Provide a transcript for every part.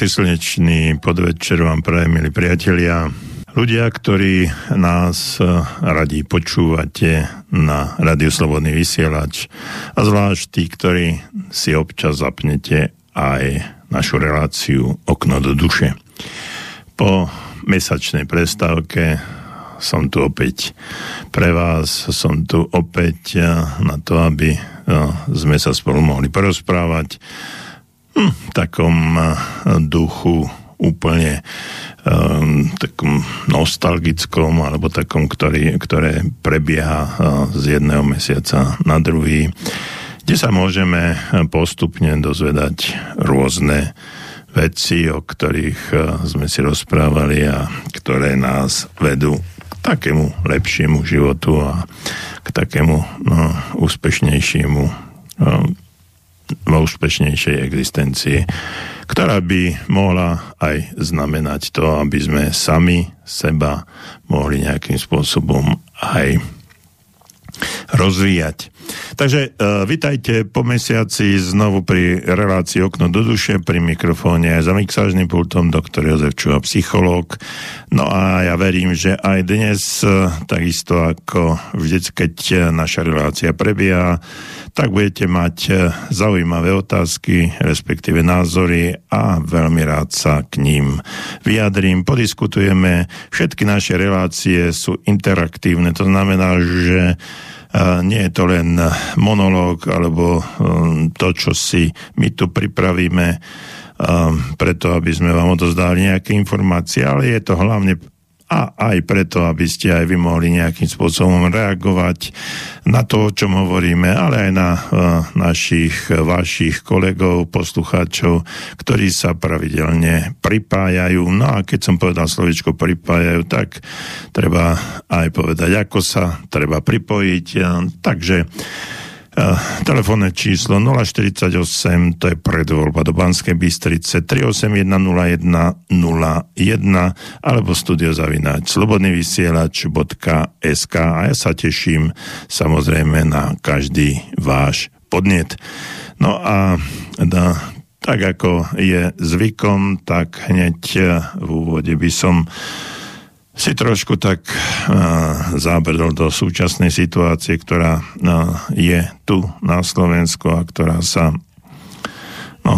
Krásny slnečný podvečer vám prajem, milí priatelia. Ľudia, ktorí nás eh, radí počúvate na Radio Slobodný vysielač a zvlášť tí, ktorí si občas zapnete aj našu reláciu Okno do duše. Po mesačnej prestávke som tu opäť pre vás, som tu opäť eh, na to, aby eh, sme sa spolu mohli porozprávať hm, takom eh, duchu úplne um, takom nostalgickom alebo takom, ktorý, ktoré prebieha uh, z jedného mesiaca na druhý, kde sa môžeme postupne dozvedať rôzne veci, o ktorých uh, sme si rozprávali a ktoré nás vedú k takému lepšiemu životu a k takému no, úspešnejšiemu vo úspešnejšej existencii, ktorá by mohla aj znamenať to, aby sme sami seba mohli nejakým spôsobom aj rozvíjať. Takže uh, vitajte po mesiaci znovu pri relácii Okno do duše, pri mikrofóne za mixážnym pultom doktor Jozef Čuha, psychológ. No a ja verím, že aj dnes, uh, takisto ako vždy, keď naša relácia prebieha, tak budete mať uh, zaujímavé otázky, respektíve názory a veľmi rád sa k ním vyjadrím, podiskutujeme. Všetky naše relácie sú interaktívne, to znamená, že nie je to len monológ alebo um, to, čo si my tu pripravíme preto, aby sme vám odozdali nejaké informácie, ale je to hlavne a aj preto, aby ste aj vy mohli nejakým spôsobom reagovať na to, o čom hovoríme, ale aj na uh, našich, vašich kolegov, poslucháčov, ktorí sa pravidelne pripájajú. No a keď som povedal slovičko pripájajú, tak treba aj povedať, ako sa treba pripojiť. Takže telefónne číslo 048, to je predvoľba do Banskej Bystrice 3810101 alebo studiozavináč slobodnyvysielač.sk a ja sa teším samozrejme na každý váš podnet. No a da, tak ako je zvykom, tak hneď v úvode by som si trošku tak uh, zábrdol do súčasnej situácie, ktorá uh, je tu na Slovensku a ktorá sa no,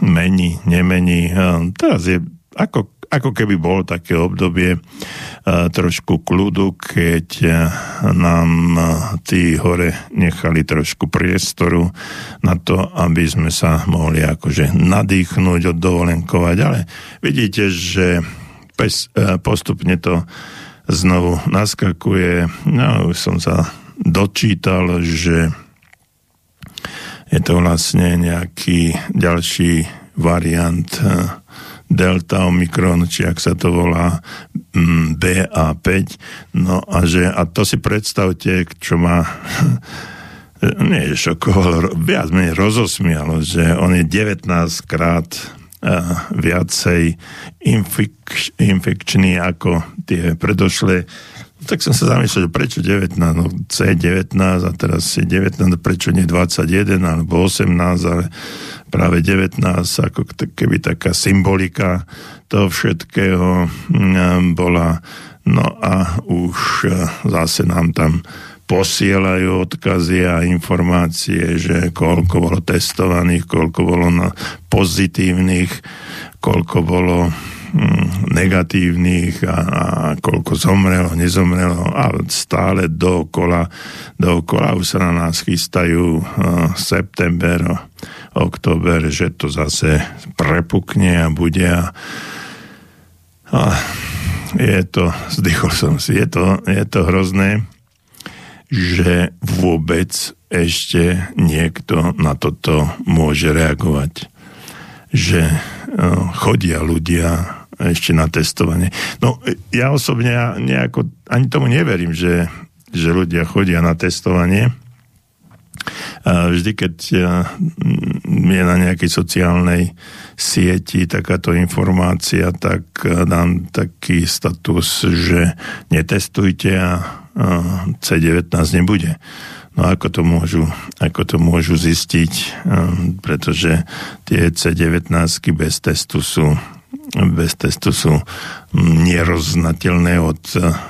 mení, nemení. Uh, teraz je ako, ako keby bolo také obdobie uh, trošku kľudu, keď uh, nám uh, tí hore nechali trošku priestoru na to, aby sme sa mohli akože nadýchnuť, oddovolenkovať, ale vidíte, že pes, e, postupne to znovu naskakuje. No, už som sa dočítal, že je to vlastne nejaký ďalší variant e, Delta Omikron, či ak sa to volá BA5. No a že, a to si predstavte, čo má nie šokovalo, viac menej rozosmialo, že on je 19 krát viacej infik, infekčný ako tie predošlé. Tak som sa zamyslel, prečo 19, no C19 a teraz je 19, prečo nie 21 alebo 18, ale práve 19 ako keby taká symbolika toho všetkého mm, bola. No a už e, zase nám tam posielajú odkazy a informácie, že koľko bolo testovaných, koľko bolo na pozitívnych, koľko bolo hm, negatívnych a, a koľko zomrelo, nezomrelo a stále dookola, dookola už sa na nás chystajú uh, september, október, že to zase prepukne a bude a, a je to, zdychol som si, je to, je to hrozné že vôbec ešte niekto na toto môže reagovať. Že e, chodia ľudia ešte na testovanie. No ja osobne ja nejako ani tomu neverím, že, že ľudia chodia na testovanie. Vždy, keď e, je na nejakej sociálnej sieti takáto informácia, tak e, dám taký status, že netestujte a C19 nebude. No ako to môžu, ako to môžu zistiť, um, pretože tie C19 bez testu sú bez testu sú neroznateľné od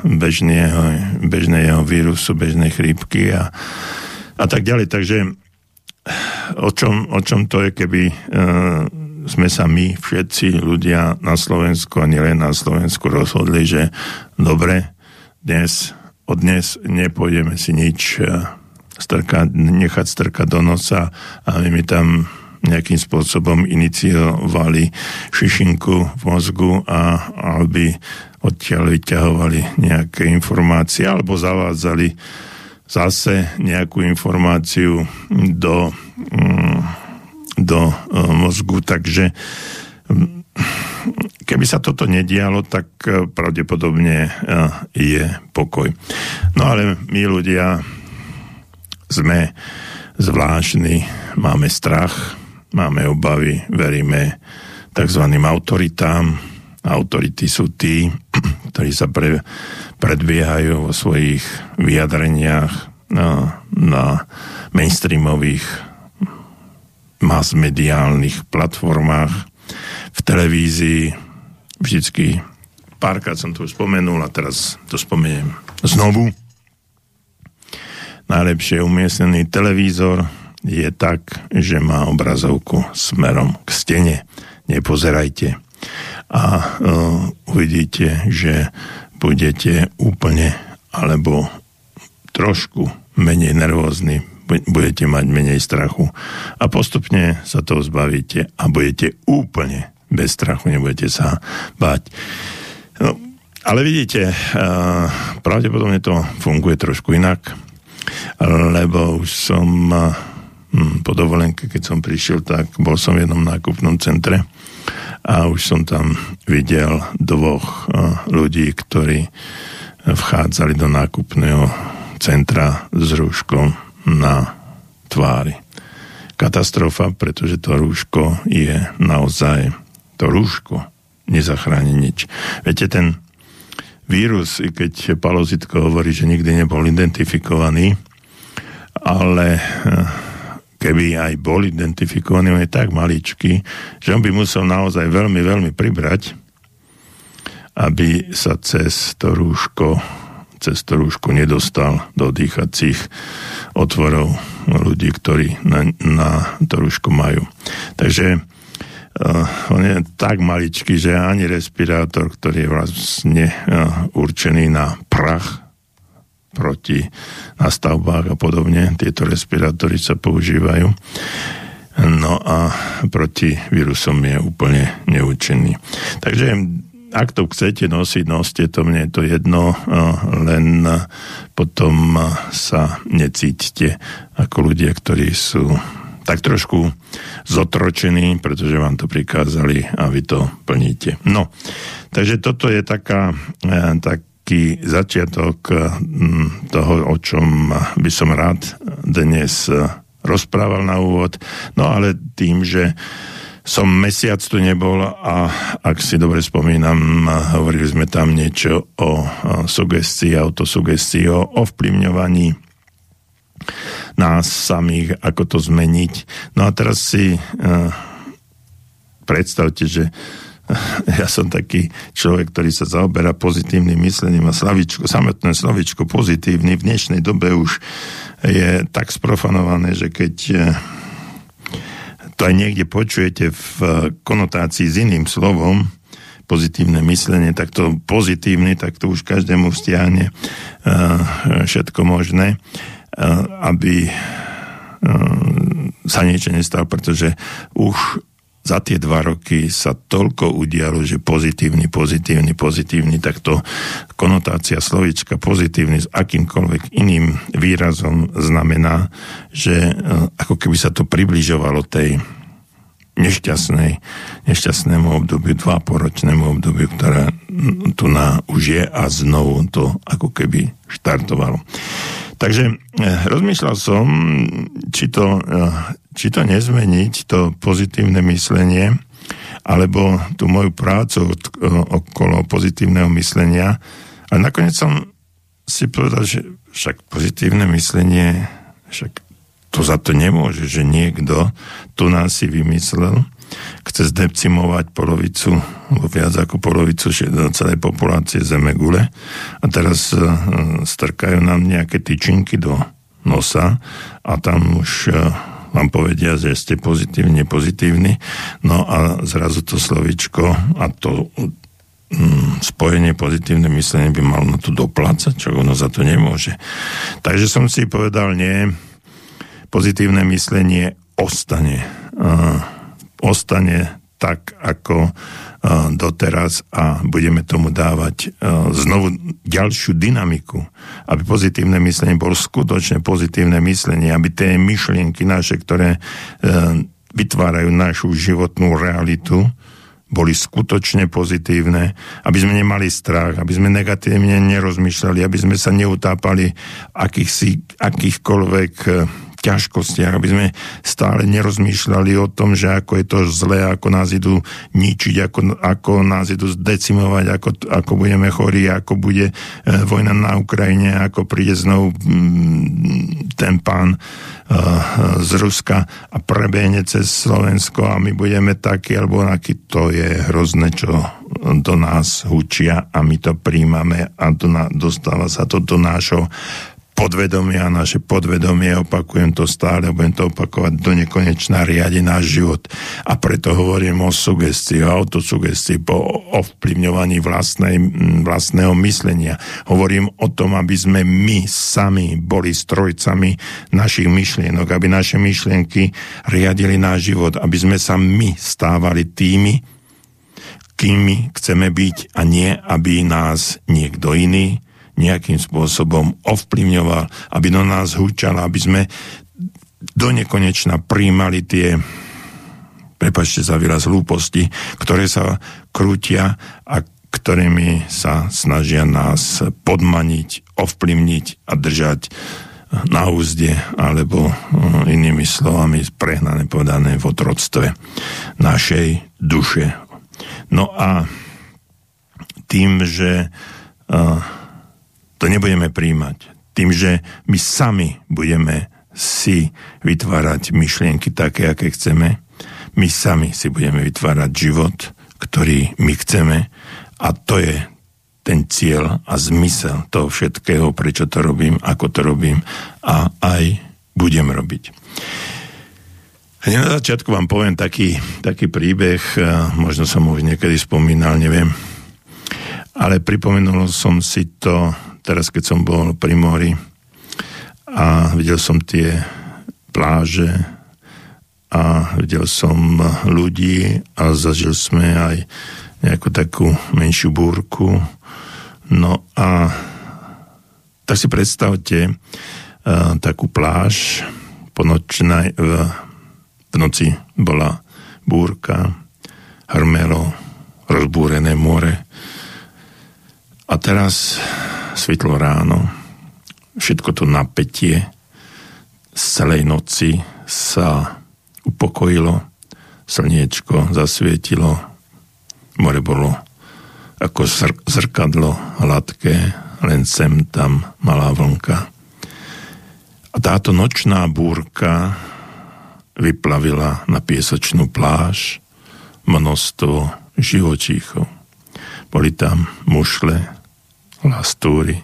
bežného, bežného vírusu, bežnej chrípky a, a tak ďalej. Takže o čom, o čom to je, keby uh, sme sa my, všetci ľudia na Slovensku a nielen na Slovensku rozhodli, že dobre, dnes, od dnes nepôjdeme si nič uh, strkať, nechať strkať do nosa a my mi tam nejakým spôsobom iniciovali šišinku v mozgu a aby odtiaľ vyťahovali nejaké informácie alebo zavádzali zase nejakú informáciu do, mm, do e, mozgu. Takže mm, keby sa toto nedialo, tak e, pravdepodobne e, je pokoj. No ale my ľudia sme zvláštni, máme strach, máme obavy, veríme tzv. autoritám. Autority sú tí, ktorí sa pre, predbiehajú vo svojich vyjadreniach na, na mainstreamových masmediálnych platformách, v televízii. Vždycky párkrát som to už spomenul a teraz to spomeniem znovu. Najlepšie umiestnený televízor je tak, že má obrazovku smerom k stene. Nepozerajte. A uh, uvidíte, že budete úplne alebo trošku menej nervózni, budete mať menej strachu a postupne sa to zbavíte a budete úplne bez strachu, nebudete sa báť. No, ale vidíte, uh, pravdepodobne to funguje trošku inak, lebo už som uh, Hm, po dovolenke, keď som prišiel, tak bol som v jednom nákupnom centre a už som tam videl dvoch ľudí, ktorí vchádzali do nákupného centra s rúškom na tvári. Katastrofa, pretože to rúško je naozaj, to rúško nezachráni nič. Viete, ten vírus, i keď Palozitko hovorí, že nikdy nebol identifikovaný, ale keby aj bol identifikovaný, on je tak maličký, že on by musel naozaj veľmi, veľmi pribrať, aby sa cez to rúško, cez to rúško nedostal do dýchacích otvorov ľudí, ktorí na, na to rúško majú. Takže uh, on je tak maličký, že ani respirátor, ktorý je vlastne uh, určený na prach, proti na stavbách a podobne. Tieto respirátory sa používajú. No a proti vírusom je úplne neúčinný. Takže ak to chcete nosiť, noste to, mne je to jedno, len potom sa necítite ako ľudia, ktorí sú tak trošku zotročení, pretože vám to prikázali a vy to plníte. No, takže toto je taká, e, tak, taký začiatok mm, toho, o čom by som rád dnes rozprával na úvod. No ale tým, že som mesiac tu nebol a ak si dobre spomínam, hovorili sme tam niečo o sugestii, autosugestii, o ovplyvňovaní nás samých, ako to zmeniť. No a teraz si uh, predstavte, že ja som taký človek, ktorý sa zaoberá pozitívnym myslením a slavičko, samotné slavičko pozitívny v dnešnej dobe už je tak sprofanované, že keď eh, to aj niekde počujete v konotácii s iným slovom, pozitívne myslenie, tak to pozitívny, tak to už každému uh, všetko možné, aby uh, sa niečo nestalo, pretože už za tie dva roky sa toľko udialo, že pozitívny, pozitívny, pozitívny, tak to konotácia slovička pozitívny s akýmkoľvek iným výrazom znamená, že e, ako keby sa to približovalo tej nešťastnej, nešťastnému obdobiu, dváporočnému obdobiu, ktoré tu na už je a znovu to ako keby štartovalo. Takže eh, rozmýšľal som, či to, eh, či to nezmeniť, to pozitívne myslenie, alebo tú moju prácu od, eh, okolo pozitívneho myslenia. A nakoniec som si povedal, že však pozitívne myslenie Však to za to nemôže, že niekto tu nás si vymyslel, chce zdecimovať polovicu, viac ako polovicu celej populácie Zemegule a teraz uh, strkajú nám nejaké tyčinky do nosa a tam už uh, vám povedia, že ste pozitívni, nepozitívni. No a zrazu to slovičko a to mm, spojenie pozitívne myslenie by malo na to doplácať, čo ono za to nemôže. Takže som si povedal, nie, pozitívne myslenie ostane. Uh, ostane tak, ako doteraz a budeme tomu dávať znovu ďalšiu dynamiku, aby pozitívne myslenie bolo skutočne pozitívne myslenie, aby tie myšlienky naše, ktoré vytvárajú našu životnú realitu, boli skutočne pozitívne, aby sme nemali strach, aby sme negatívne nerozmýšľali, aby sme sa neutápali akýchsi, akýchkoľvek ťažkostiach, aby sme stále nerozmýšľali o tom, že ako je to zlé, ako nás idú ničiť, ako, ako nás idú zdecimovať, ako, ako budeme chorí, ako bude e, vojna na Ukrajine, ako príde znovu mm, ten pán e, z Ruska a prebehne cez Slovensko a my budeme takí alebo takí, to je hrozné, čo do nás hučia a my to príjmame a na, dostáva sa to do nášho podvedomie a naše podvedomie, opakujem to stále, budem to opakovať do nekonečná riadi náš život. A preto hovorím o sugestii, o autosugestii, po ovplyvňovaní vlastnej, vlastného myslenia. Hovorím o tom, aby sme my sami boli strojcami našich myšlienok, aby naše myšlienky riadili náš život, aby sme sa my stávali tými, kými chceme byť a nie, aby nás niekto iný nejakým spôsobom ovplyvňoval, aby do nás húčal, aby sme do nekonečna príjmali tie prepačte za výraz hlúposti, ktoré sa krútia a ktorými sa snažia nás podmaniť, ovplyvniť a držať na úzde, alebo hm, inými slovami prehnané povedané v otroctve našej duše. No a tým, že uh, to nebudeme príjmať. Tým, že my sami budeme si vytvárať myšlienky také, aké chceme, my sami si budeme vytvárať život, ktorý my chceme a to je ten cieľ a zmysel toho všetkého, prečo to robím, ako to robím a aj budem robiť. Hneď na začiatku vám poviem taký, taký príbeh, možno som ho už niekedy spomínal, neviem, ale pripomenul som si to teraz keď som bol pri mori a videl som tie pláže a videl som ľudí a zažil sme aj nejakú takú menšiu búrku. No a tak si predstavte uh, takú pláž, po nočnej, v, v noci bola búrka, hrmelo, rozbúrené more. A teraz svitlo ráno, všetko to napätie z celej noci sa upokojilo, slniečko zasvietilo, more bolo ako zr- zrkadlo hladké, len sem tam malá vlnka. A táto nočná búrka vyplavila na piesočnú pláž množstvo živočíchov. Boli tam mušle, lastúry,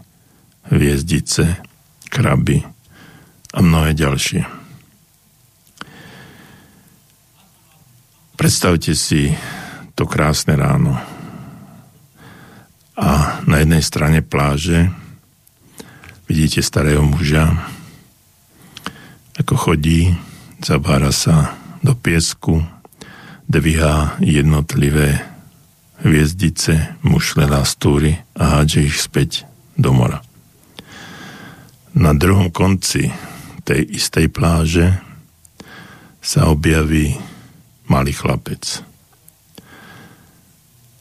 hviezdice, kraby a mnohé ďalšie. Predstavte si to krásne ráno. A na jednej strane pláže vidíte starého muža, ako chodí, zabára sa do piesku, dvíha jednotlivé hviezdice, mušle lastúry a hádže ich späť do mora. Na druhom konci tej istej pláže sa objaví malý chlapec.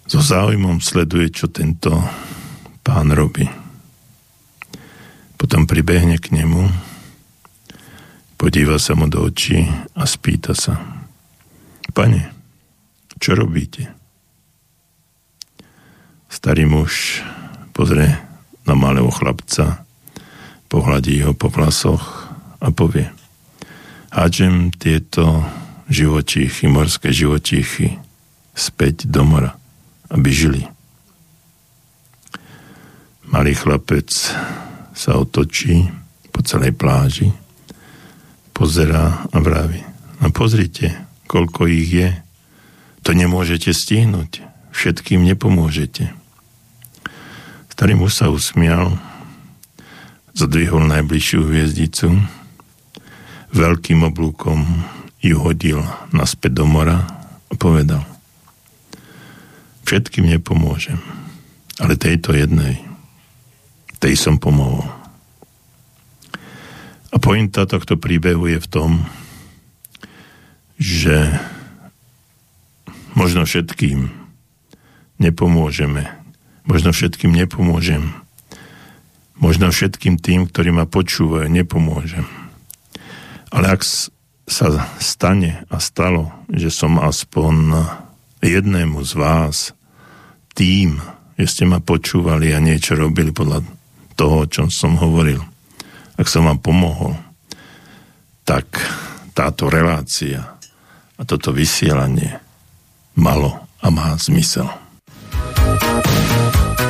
So záujmom sleduje, čo tento pán robí. Potom pribehne k nemu, podíva sa mu do očí a spýta sa. Pane, čo robíte? Starý muž pozrie na malého chlapca, pohľadí ho po vlasoch a povie hádžem tieto živočíchy, morské živočíchy späť do mora, aby žili. Malý chlapec sa otočí po celej pláži, pozerá a vraví, no pozrite, koľko ich je, to nemôžete stihnúť, všetkým nepomôžete. Starý muž sa usmial, zadvihol najbližšiu hviezdicu, veľkým oblúkom ju hodil naspäť do mora a povedal všetkým nepomôžem, ale tejto jednej, tej som pomohol. A pointa tohto príbehu je v tom, že možno všetkým nepomôžeme, Možno všetkým nepomôžem. Možno všetkým tým, ktorí ma počúvajú, nepomôžem. Ale ak sa stane a stalo, že som aspoň jednému z vás tým, že ste ma počúvali a niečo robili podľa toho, o čom som hovoril, ak som vám pomohol, tak táto relácia a toto vysielanie malo a má zmysel. Música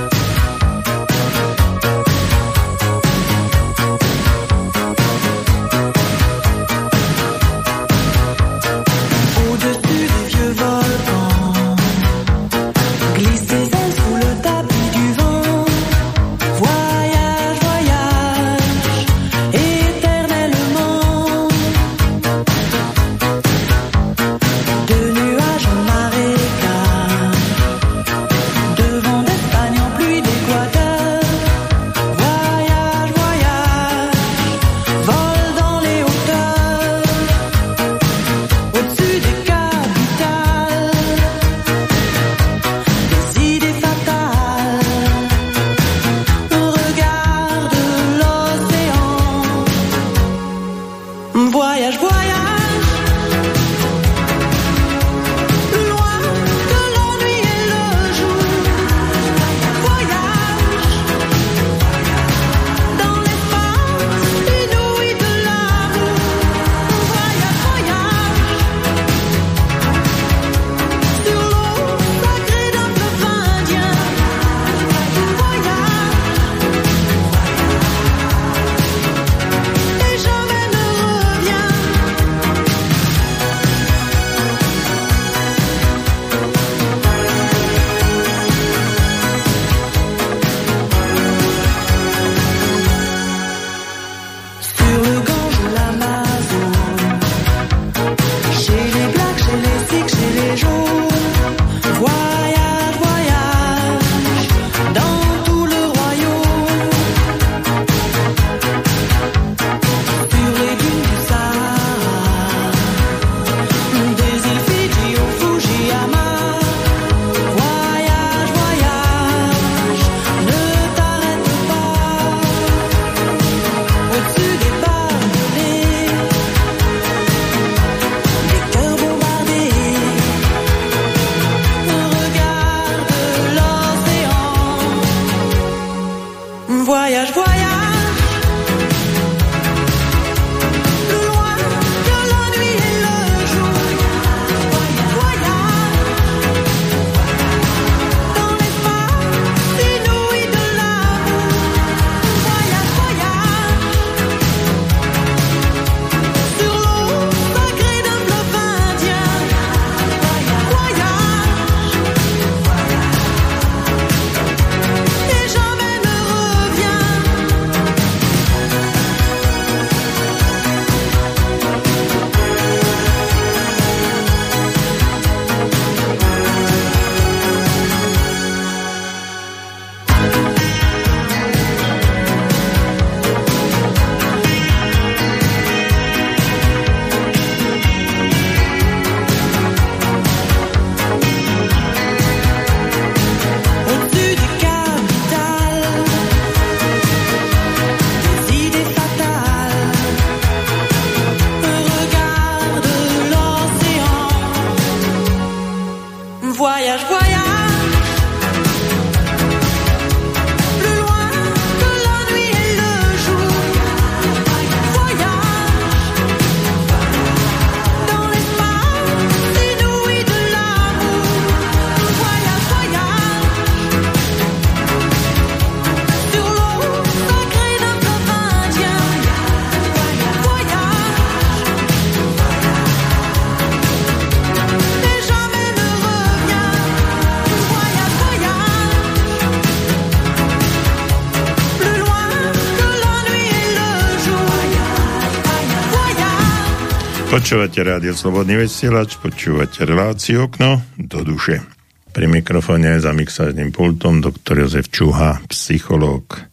Počúvate rádio Slobodný vysielač, počúvate reláciu okno do duše. Pri mikrofóne za mixážnym pultom doktor Jozef Čuha, psychológ.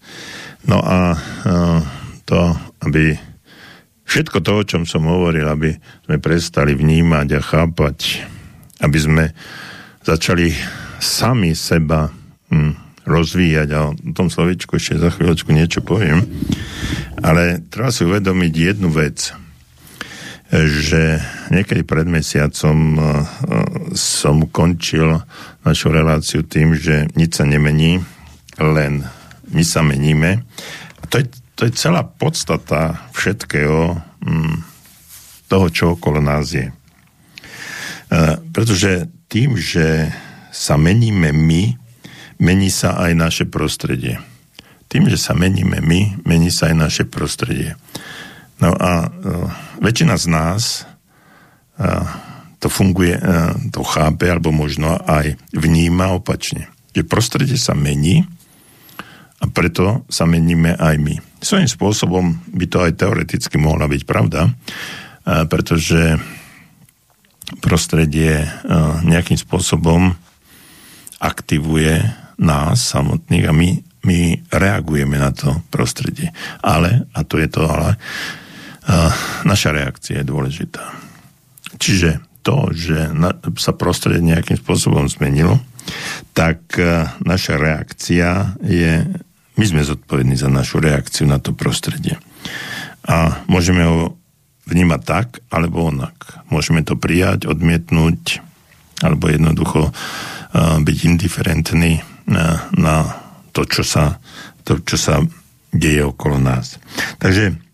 No a to, aby všetko to, o čom som hovoril, aby sme prestali vnímať a chápať, aby sme začali sami seba hm, rozvíjať a o tom slovičku ešte za chvíľočku niečo poviem, ale treba si uvedomiť jednu vec – že niekedy pred mesiacom e, som končil našu reláciu tým, že nič sa nemení, len my sa meníme. A to je, to je celá podstata všetkého mm, toho, čo okolo nás je. E, pretože tým, že sa meníme my, mení sa aj naše prostredie. Tým, že sa meníme my, mení sa aj naše prostredie. No a uh, väčšina z nás uh, to funguje, uh, to chápe, alebo možno aj vníma opačne. Že prostredie sa mení a preto sa meníme aj my. Svojím spôsobom by to aj teoreticky mohla byť pravda, pretože prostredie nejakým spôsobom aktivuje nás samotných a my, my reagujeme na to prostredie. Ale, a to je to ale, naša reakcia je dôležitá. Čiže to, že sa prostredie nejakým spôsobom zmenilo, tak e, naša reakcia je, my sme zodpovední za našu reakciu na to prostredie. A môžeme ho vnímať tak, alebo onak. Môžeme to prijať, odmietnúť, alebo jednoducho e, byť indiferentný na, na to, čo sa, to, čo sa deje okolo nás. Takže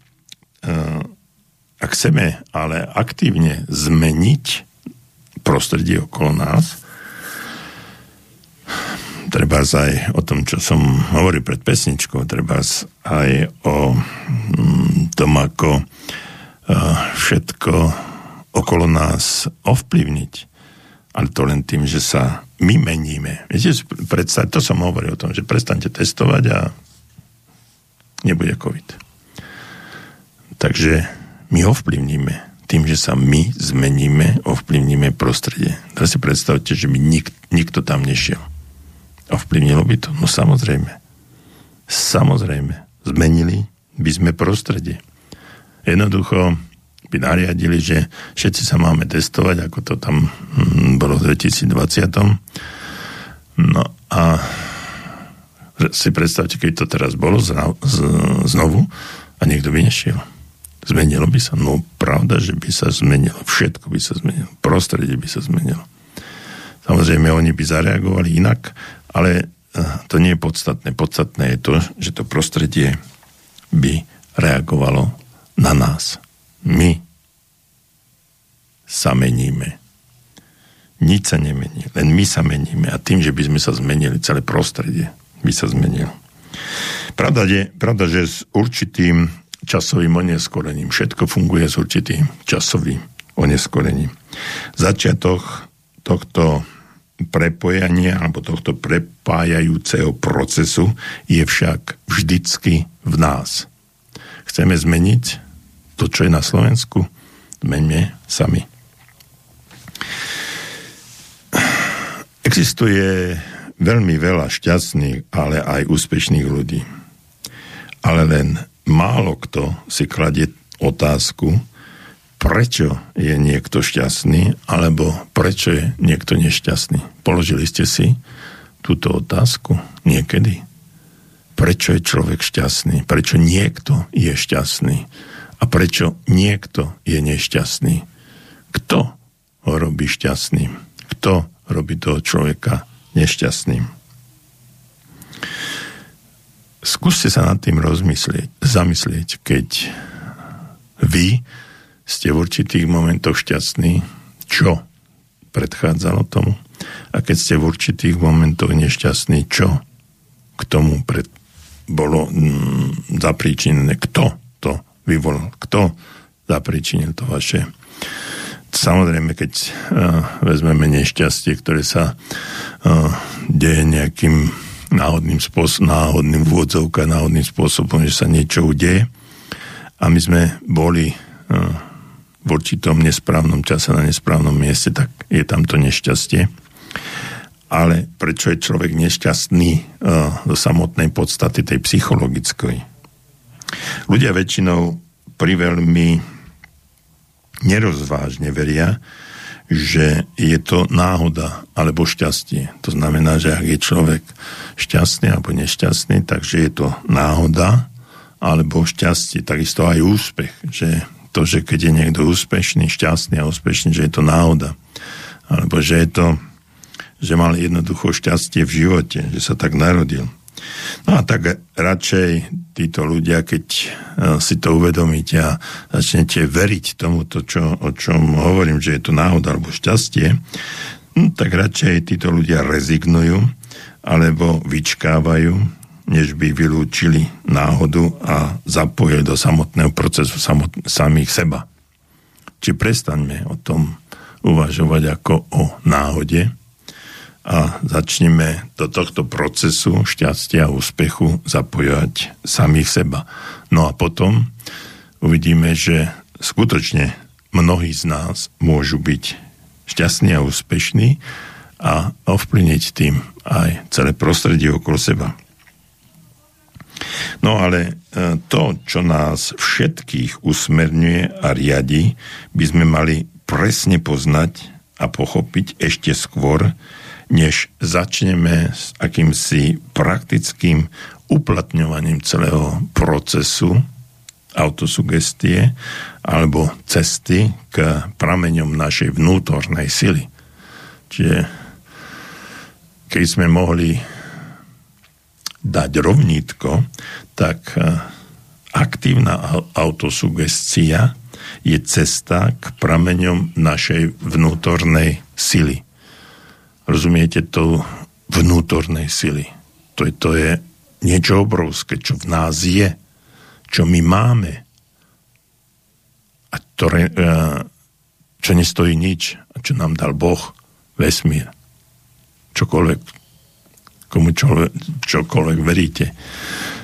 ak chceme ale aktívne zmeniť prostredie okolo nás, treba aj o tom, čo som hovoril pred pesničkou, treba aj o mm, tom, ako eh, všetko okolo nás ovplyvniť. Ale to len tým, že sa my meníme. Viete, predstav, to som hovoril o tom, že prestante testovať a nebude COVID. Takže my ovplyvníme tým, že sa my zmeníme, ovplyvníme prostredie. Teraz si predstavte, že by nik, nikto tam nešiel. Ovplyvnilo by to? No samozrejme. Samozrejme. Zmenili by sme prostredie. Jednoducho by nariadili, že všetci sa máme testovať, ako to tam hm, bolo v 2020. No a si predstavte, keď to teraz bolo znovu a niekto by nešiel. Zmenilo by sa? No pravda, že by sa zmenilo. Všetko by sa zmenilo. Prostredie by sa zmenilo. Samozrejme, oni by zareagovali inak, ale eh, to nie je podstatné. Podstatné je to, že to prostredie by reagovalo na nás. My sa meníme. Nič sa nemení, len my sa meníme. A tým, že by sme sa zmenili, celé prostredie by sa zmenilo. Pravda je, pravda, že s určitým časovým oneskorením. Všetko funguje s určitým časovým oneskorením. Začiatok tohto prepojania alebo tohto prepájajúceho procesu je však vždycky v nás. Chceme zmeniť to, čo je na Slovensku? Zmeňme sami. Existuje veľmi veľa šťastných, ale aj úspešných ľudí. Ale len málo kto si kladie otázku, prečo je niekto šťastný, alebo prečo je niekto nešťastný. Položili ste si túto otázku niekedy? Prečo je človek šťastný? Prečo niekto je šťastný? A prečo niekto je nešťastný? Kto ho robí šťastným? Kto robí toho človeka nešťastným? Skúste sa nad tým rozmyslieť, zamyslieť, keď vy ste v určitých momentoch šťastní, čo predchádzalo tomu, a keď ste v určitých momentoch nešťastní, čo k tomu pred, bolo mm, zapríčinené, kto to vyvolal, kto zapríčinil to vaše. Samozrejme, keď uh, vezmeme nešťastie, ktoré sa uh, deje nejakým náhodným spôsobom, náhodným vôdzovka, náhodným spôsobom, že sa niečo udeje. A my sme boli uh, v určitom nesprávnom čase na nesprávnom mieste, tak je tam to nešťastie. Ale prečo je človek nešťastný do samotnej podstaty tej psychologickej? Ľudia väčšinou priveľmi nerozvážne veria, že je to náhoda alebo šťastie. To znamená, že ak je človek šťastný alebo nešťastný, takže je to náhoda alebo šťastie, takisto aj úspech. Že to, že keď je niekto úspešný, šťastný a úspešný, že je to náhoda. Alebo že je to, že mal jednoducho šťastie v živote, že sa tak narodil. No a tak radšej títo ľudia, keď e, si to uvedomíte a začnete veriť tomu, čo, o čom hovorím, že je to náhoda alebo šťastie, no, tak radšej títo ľudia rezignujú alebo vyčkávajú, než by vylúčili náhodu a zapojili do samotného procesu samot, samých seba. Či prestaňme o tom uvažovať ako o náhode, a začneme do tohto procesu šťastia a úspechu zapojovať samých seba. No a potom uvidíme, že skutočne mnohí z nás môžu byť šťastní a úspešní a ovplyvniť tým aj celé prostredie okolo seba. No ale e, to, čo nás všetkých usmerňuje a riadi, by sme mali presne poznať a pochopiť ešte skôr, než začneme s akýmsi praktickým uplatňovaním celého procesu autosugestie alebo cesty k prameňom našej vnútornej sily. Čiže keď sme mohli dať rovnítko, tak e, aktívna autosugestia je cesta k prameňom našej vnútornej sily rozumiete, to vnútornej sily. To je, to je niečo obrovské, čo v nás je, čo my máme a ktoré, e, čo nestojí nič a čo nám dal Boh, vesmír. Čokoľvek, komu čoľvek, čokoľvek veríte.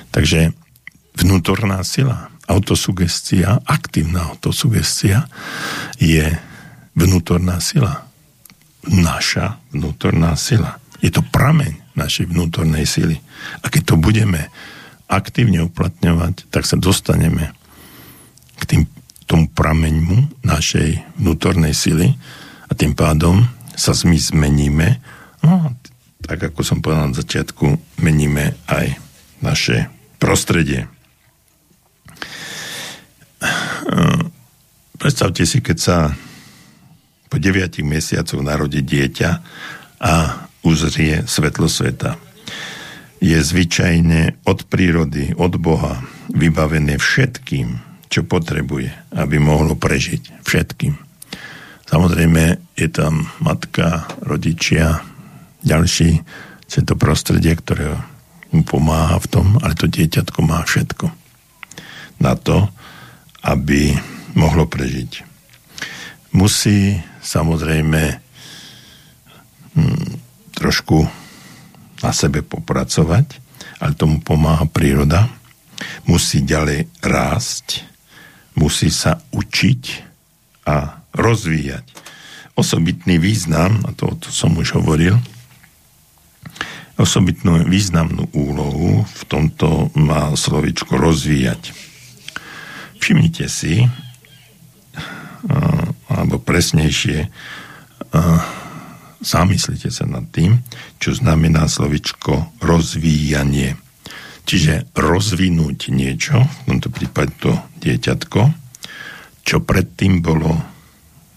Takže vnútorná sila, autosugestia, aktívna autosugestia je vnútorná sila naša vnútorná sila. Je to prameň našej vnútornej sily. A keď to budeme aktívne uplatňovať, tak sa dostaneme k tým, tomu prameňmu našej vnútornej sily a tým pádom sa my zmeníme. No, tak ako som povedal na začiatku, meníme aj naše prostredie. Predstavte si, keď sa po 9 mesiacoch narodí dieťa a uzrie svetlo sveta. Je zvyčajne od prírody, od Boha vybavené všetkým, čo potrebuje, aby mohlo prežiť. Všetkým. Samozrejme, je tam matka, rodičia, ďalší, je to prostredie, ktoré mu pomáha v tom, ale to dieťatko má všetko na to, aby mohlo prežiť. Musí samozrejme hm, trošku na sebe popracovať, ale tomu pomáha príroda. Musí ďalej rásť, musí sa učiť a rozvíjať. Osobitný význam, a to, to som už hovoril, osobitnú významnú úlohu v tomto má slovičko rozvíjať. Všimnite si, alebo presnejšie, zamyslite sa nad tým, čo znamená slovičko rozvíjanie. Čiže rozvinúť niečo, v tomto prípade to dieťatko, čo predtým bolo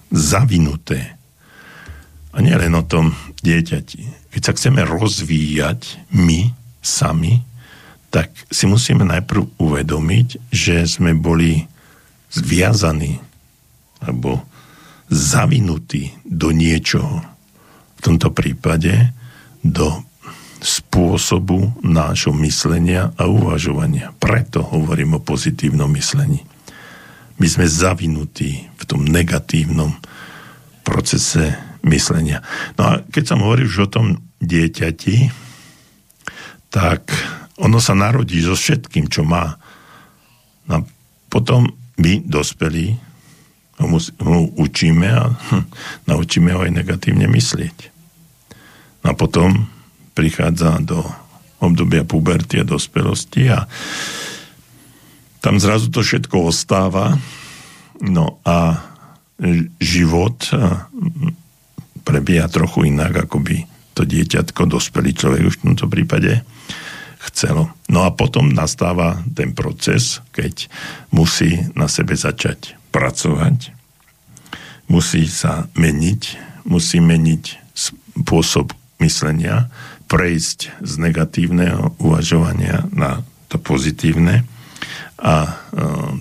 zavinuté. A nie len o tom dieťati. Keď sa chceme rozvíjať my sami, tak si musíme najprv uvedomiť, že sme boli zviazaní alebo zavinutý do niečoho. V tomto prípade do spôsobu nášho myslenia a uvažovania. Preto hovorím o pozitívnom myslení. My sme zavinutí v tom negatívnom procese myslenia. No a keď som hovoril už o tom dieťati, tak ono sa narodí so všetkým, čo má. No a potom my, dospelí, ho, mus, ho učíme a hm, naučíme ho aj negatívne myslieť. A potom prichádza do obdobia puberty a dospelosti a tam zrazu to všetko ostáva no a život prebieha trochu inak, ako by to dieťatko, dospelý človek už v tomto prípade chcelo. No a potom nastáva ten proces, keď musí na sebe začať pracovať, musí sa meniť, musí meniť spôsob myslenia, prejsť z negatívneho uvažovania na to pozitívne a e,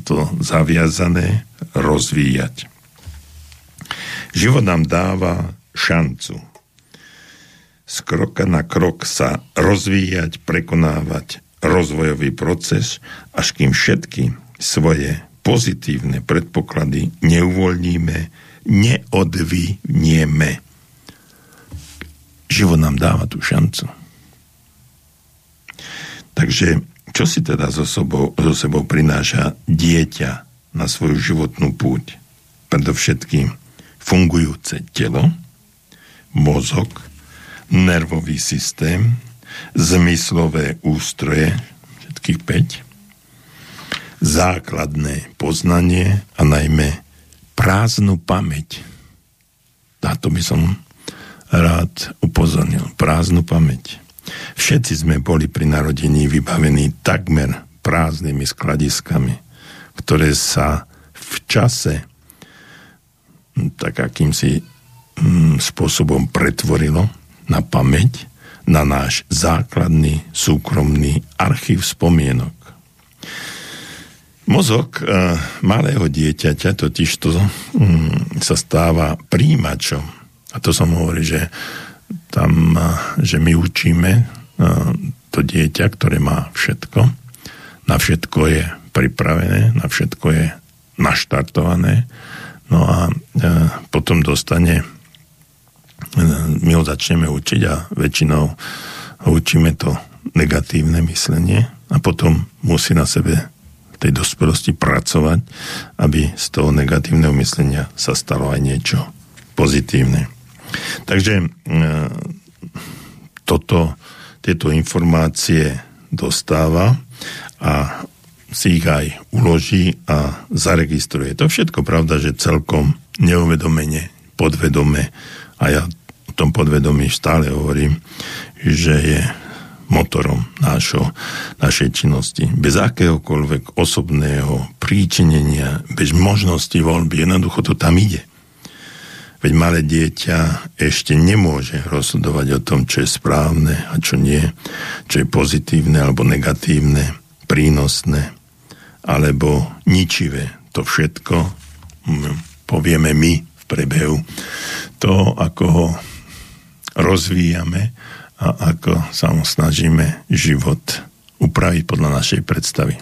to zaviazané rozvíjať. Život nám dáva šancu z kroka na krok sa rozvíjať, prekonávať rozvojový proces, až kým všetky svoje pozitívne predpoklady neuvoľníme, neodvinieme. Život nám dáva tú šancu. Takže čo si teda so sebou, so sebou prináša dieťa na svoju životnú púť? Predovšetkým fungujúce telo, mozog, nervový systém, zmyslové ústroje, všetkých 5, základné poznanie a najmä prázdnu pamäť. Na to by som rád upozornil. Prázdnu pamäť. Všetci sme boli pri narodení vybavení takmer prázdnymi skladiskami, ktoré sa v čase tak akýmsi mm, spôsobom pretvorilo na pamäť, na náš základný súkromný archív spomienok. Mozog e, malého dieťaťa totiž to mm, sa stáva príjimačom. A to som hovoril, že tam, e, že my učíme e, to dieťa, ktoré má všetko. Na všetko je pripravené, na všetko je naštartované. No a e, potom dostane my ho začneme učiť a väčšinou učíme to negatívne myslenie a potom musí na sebe tej dospelosti pracovať, aby z toho negatívneho myslenia sa stalo aj niečo pozitívne. Takže e, toto, tieto informácie dostáva a si ich aj uloží a zaregistruje. To všetko pravda, že celkom neuvedomene, podvedome a ja o tom podvedomí stále hovorím, že je motorom nášho, našej činnosti. Bez akéhokoľvek osobného príčinenia, bez možnosti voľby, jednoducho to tam ide. Veď malé dieťa ešte nemôže rozhodovať o tom, čo je správne a čo nie, čo je pozitívne alebo negatívne, prínosné alebo ničivé. To všetko povieme my v prebehu to, ako ho rozvíjame a ako sa mu snažíme život upraviť podľa našej predstavy.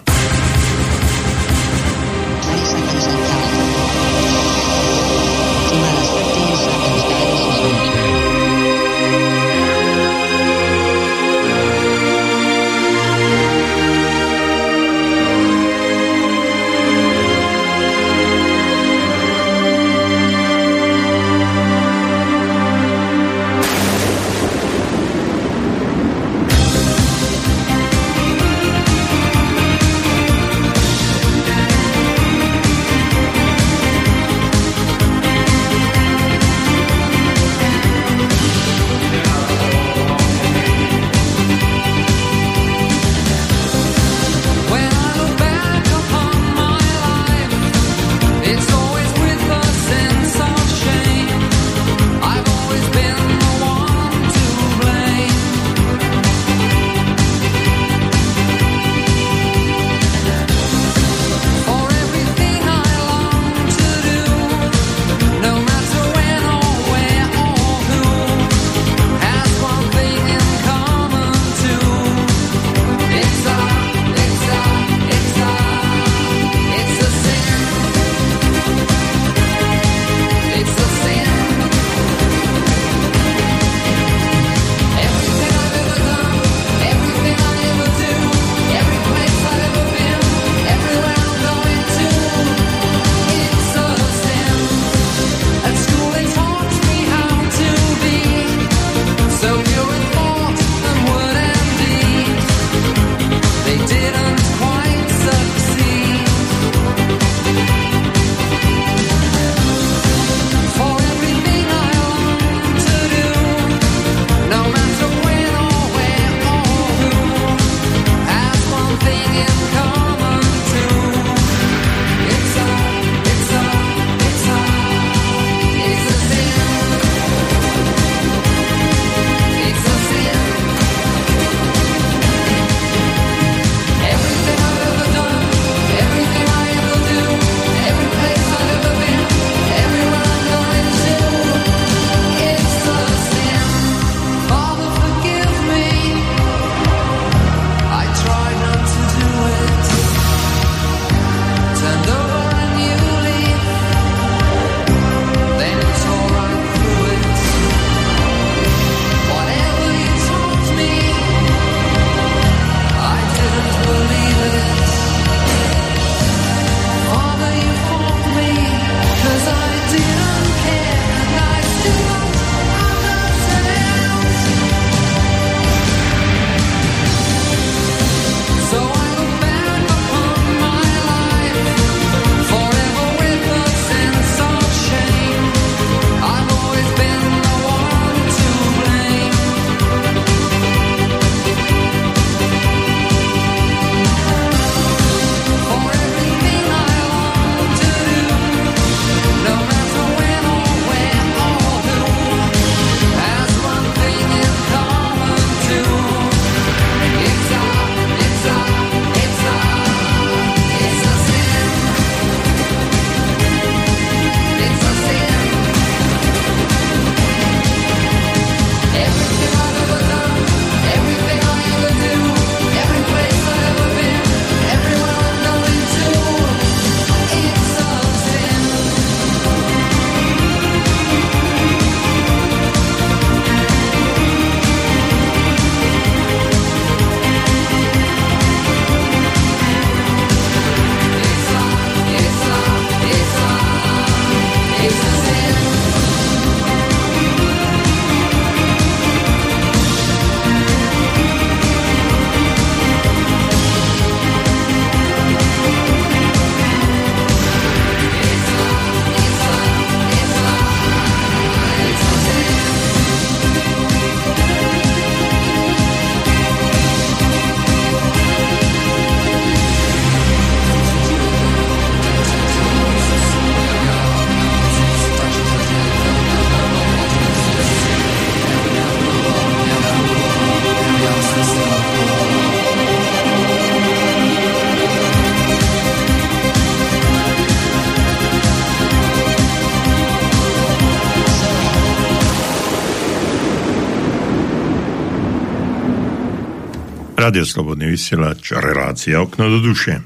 Radio Slobodný vysielač, relácia Okno do duše.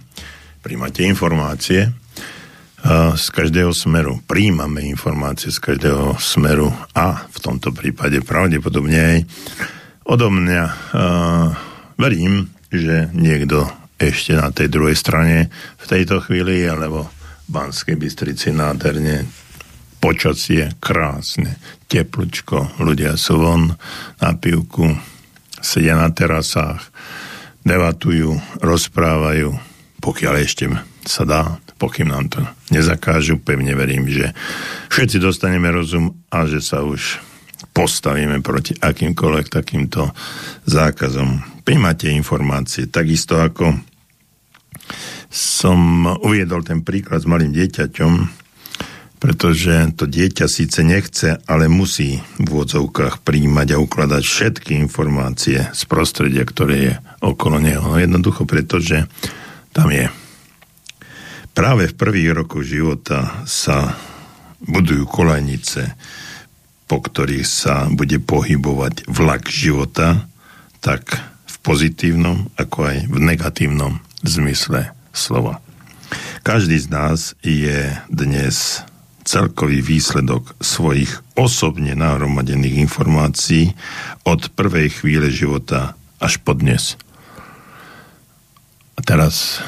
Príjmate informácie z každého smeru. Príjmame informácie z každého smeru a v tomto prípade pravdepodobne aj odo mňa. Verím, že niekto ešte na tej druhej strane v tejto chvíli, alebo v Banskej Bystrici nádherne počasie krásne, teplučko, ľudia sú von na pivku, sedia na terasách, debatujú, rozprávajú, pokiaľ ešte sa dá, pokým nám to nezakážu, pevne verím, že všetci dostaneme rozum a že sa už postavíme proti akýmkoľvek takýmto zákazom. Príjmate informácie, takisto ako som uviedol ten príklad s malým dieťaťom, pretože to dieťa síce nechce, ale musí v úvodzovkách príjmať a ukladať všetky informácie z prostredia, ktoré je okolo neho. No jednoducho pretože tam je. Práve v prvých rokoch života sa budujú kolajnice, po ktorých sa bude pohybovať vlak života, tak v pozitívnom, ako aj v negatívnom zmysle slova. Každý z nás je dnes celkový výsledok svojich osobne nahromadených informácií od prvej chvíle života až po dnes. A teraz,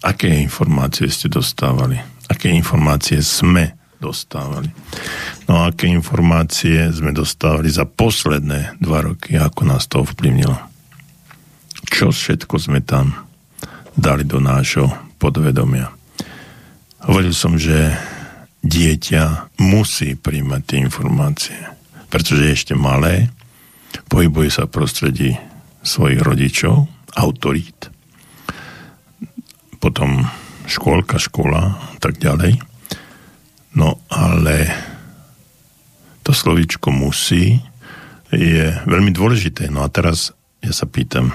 aké informácie ste dostávali? Aké informácie sme dostávali? No a aké informácie sme dostávali za posledné dva roky, ako nás to ovplyvnilo? Čo všetko sme tam dali do nášho podvedomia? Hovoril som, že dieťa musí príjmať tie informácie, pretože je ešte malé, pohybuje sa v prostredí svojich rodičov, autorít, potom škôlka, škola a tak ďalej. No ale to slovíčko musí je veľmi dôležité. No a teraz ja sa pýtam,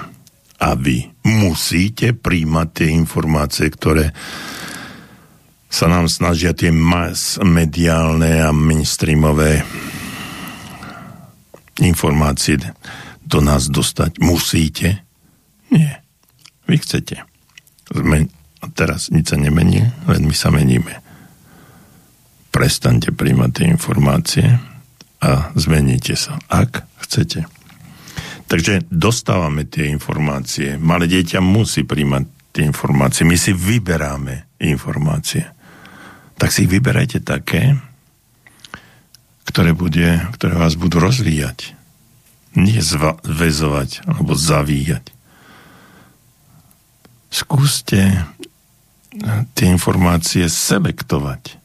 a vy musíte príjmať tie informácie, ktoré sa nám snažia tie mass mediálne a mainstreamové informácie do nás dostať. Musíte? Nie. Vy chcete. Zmen- a teraz nič sa nemení, len my sa meníme. Prestaňte príjmať tie informácie a zmeníte sa, ak chcete. Takže dostávame tie informácie. Malé dieťa musí príjmať tie informácie. My si vyberáme informácie tak si ich vyberajte také, ktoré, bude, ktoré vás budú rozvíjať. Nie zväzovať alebo zavíjať. Skúste tie informácie selektovať.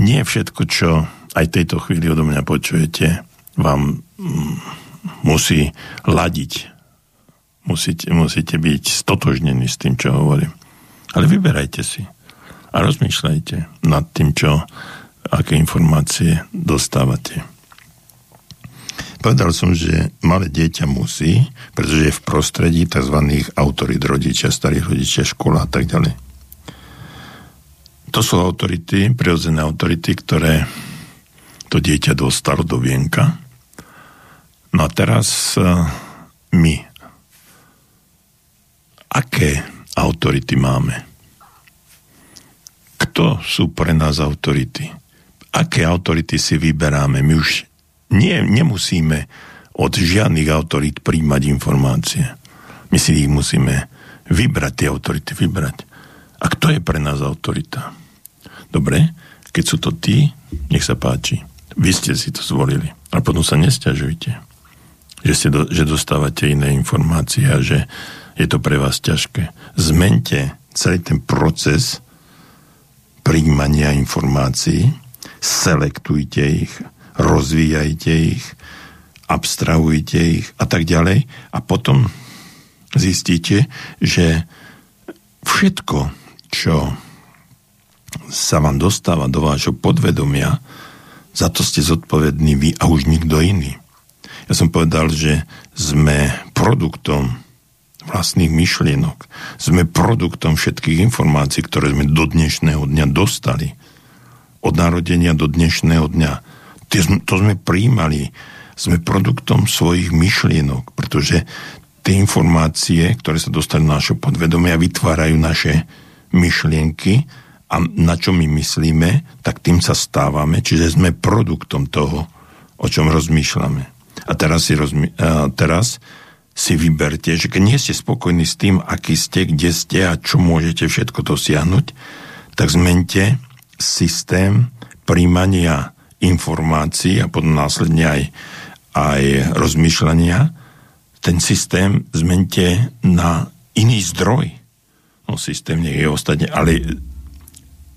Nie všetko, čo aj tejto chvíli odo mňa počujete, vám mm, musí ladiť. Musíte, musíte byť stotožnení s tým, čo hovorím. Ale vyberajte si a rozmýšľajte nad tým, čo, aké informácie dostávate. Povedal som, že malé dieťa musí, pretože je v prostredí tzv. autorít rodičia, starých rodičia, škola a tak ďalej. To sú autority, prirodzené autority, ktoré to dieťa dostalo do vienka. No a teraz e, my. Aké autority máme? Kto sú pre nás autority? Aké autority si vyberáme? My už nie, nemusíme od žiadnych autorít príjmať informácie. My si ich musíme vybrať, tie autority vybrať. A kto je pre nás autorita? Dobre, keď sú to tí, nech sa páči. Vy ste si to zvolili. A potom sa nestiažujte, že, ste do, že dostávate iné informácie a že je to pre vás ťažké. Zmente celý ten proces príjmania informácií, selektujte ich, rozvíjajte ich, abstrahujte ich a tak ďalej a potom zistíte, že všetko, čo sa vám dostáva do vášho podvedomia, za to ste zodpovední vy a už nikto iný. Ja som povedal, že sme produktom vlastných myšlienok. Sme produktom všetkých informácií, ktoré sme do dnešného dňa dostali. Od narodenia do dnešného dňa. To sme príjmali. Sme produktom svojich myšlienok, pretože tie informácie, ktoré sa dostanú do našho podvedomia, vytvárajú naše myšlienky a na čo my myslíme, tak tým sa stávame, čiže sme produktom toho, o čom rozmýšľame. A teraz si, rozmy- a teraz si vyberte, že keď nie ste spokojní s tým, aký ste, kde ste a čo môžete všetko dosiahnuť, tak zmente systém príjmania informácií a potom následne aj, aj rozmýšľania. Ten systém zmente na iný zdroj. No systém nie je ostatne, ale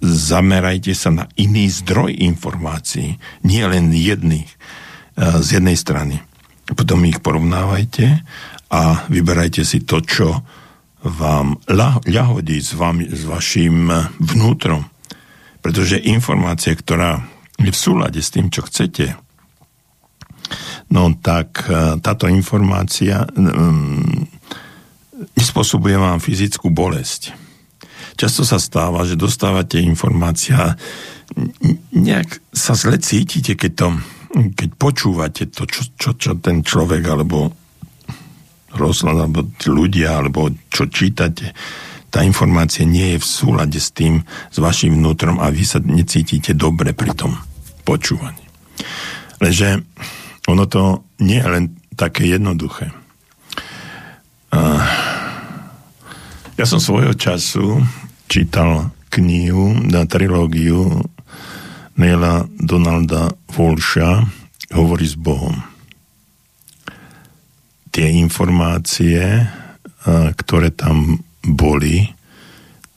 zamerajte sa na iný zdroj informácií, nie len jedných, eh, z jednej strany. Potom ich porovnávajte a vyberajte si to, čo vám ľahodí s, vami, s vašim vnútrom. Pretože informácia, ktorá je v súlade s tým, čo chcete, no tak eh, táto informácia um, vám fyzickú bolesť často sa stáva, že dostávate informácia, nejak sa zle cítite, keď, to, keď počúvate to, čo, čo, čo ten človek alebo rozhľad, alebo ľudia, alebo čo čítate, tá informácia nie je v súlade s tým, s vašim vnútrom a vy sa necítite dobre pri tom počúvaní. Lenže ono to nie je len také jednoduché. Ja som svojho času čítal knihu na trilógiu Neila Donalda Walsha Hovorí s Bohom. Tie informácie, ktoré tam boli,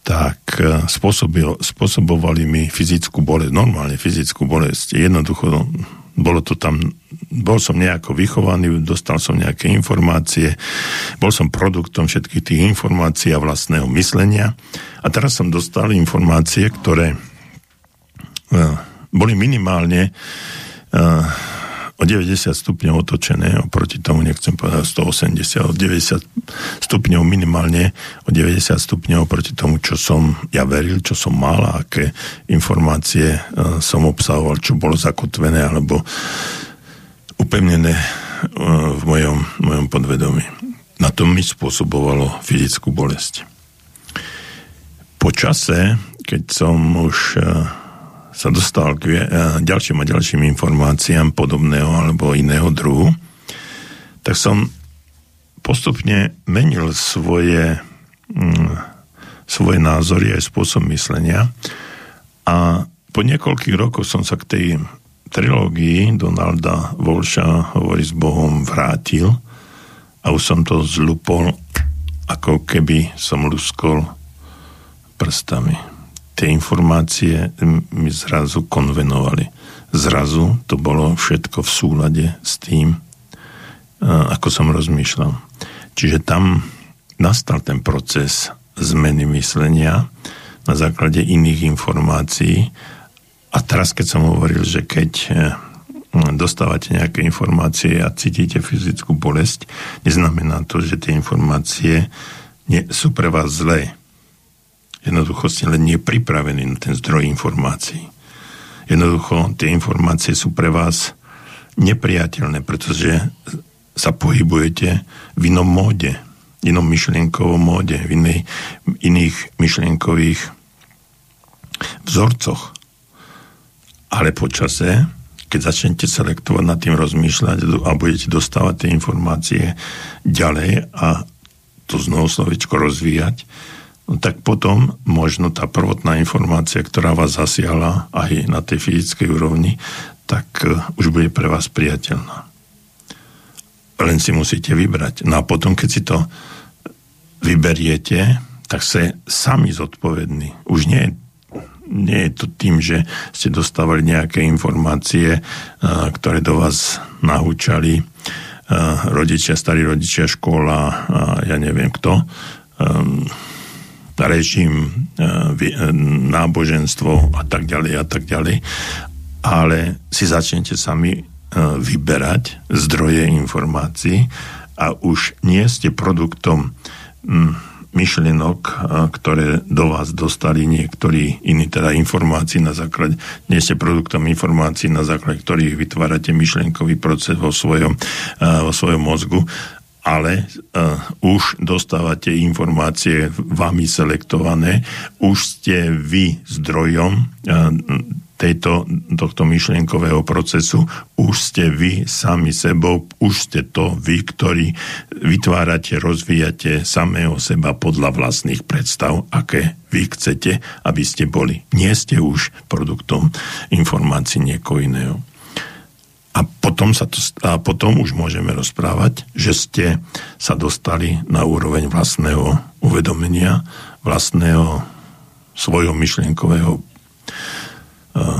tak spôsobovali mi fyzickú bolesť, normálne fyzickú bolesť. Jednoducho bolo to tam, bol som nejako vychovaný, dostal som nejaké informácie, bol som produktom všetkých tých informácií a vlastného myslenia a teraz som dostal informácie, ktoré uh, boli minimálne uh, o 90 stupňov otočené, oproti tomu nechcem povedať 180, o 90 stupňov minimálne, o 90 stupňov oproti tomu, čo som ja veril, čo som mal a aké informácie uh, som obsahoval, čo bolo zakotvené alebo upevnené uh, v mojom, mojom podvedomí. Na to mi spôsobovalo fyzickú bolesť. Po čase, keď som už sa dostal k ďalším a ďalším informáciám podobného alebo iného druhu, tak som postupne menil svoje, mm, svoje názory aj spôsob myslenia a po niekoľkých rokoch som sa k tej trilógii Donalda Volša Hovorí s Bohom vrátil a už som to zlupol ako keby som luskol prstami tie informácie mi zrazu konvenovali. Zrazu to bolo všetko v súlade s tým, ako som rozmýšľal. Čiže tam nastal ten proces zmeny myslenia na základe iných informácií. A teraz, keď som hovoril, že keď e, dostávate nejaké informácie a cítite fyzickú bolesť, neznamená to, že tie informácie nie, sú pre vás zlé Jednoducho ste len nepripravení na ten zdroj informácií. Jednoducho tie informácie sú pre vás nepriateľné, pretože sa pohybujete v inom móde, inom myšlienkovom móde, v inej, iných myšlienkových vzorcoch. Ale počase, keď začnete selektovať nad tým rozmýšľať a budete dostávať tie informácie ďalej a to znovu slovičko rozvíjať, no tak potom možno tá prvotná informácia, ktorá vás zasiahla aj na tej fyzickej úrovni, tak e, už bude pre vás priateľná. Len si musíte vybrať. No a potom, keď si to vyberiete, tak ste sami zodpovední. Už nie, nie je to tým, že ste dostávali nejaké informácie, e, ktoré do vás nahúčali e, rodičia, starí rodičia, škola, ja neviem kto režim, e, e, náboženstvo a tak ďalej a tak ďalej. Ale si začnete sami e, vyberať zdroje informácií a už nie ste produktom myšlienok, ktoré do vás dostali niektorí iní, teda informácií na základe, nie ste produktom informácií, na základe ktorých vytvárate myšlienkový proces vo svojom, vo svojom mozgu, ale uh, už dostávate informácie vami selektované, už ste vy zdrojom uh, tejto, tohto myšlienkového procesu, už ste vy sami sebou, už ste to vy, ktorí vytvárate, rozvíjate samého seba podľa vlastných predstav, aké vy chcete, aby ste boli. Nie ste už produktom informácií niekoho iného. A potom, sa to, a potom už môžeme rozprávať, že ste sa dostali na úroveň vlastného uvedomenia, vlastného svojho myšlienkového e,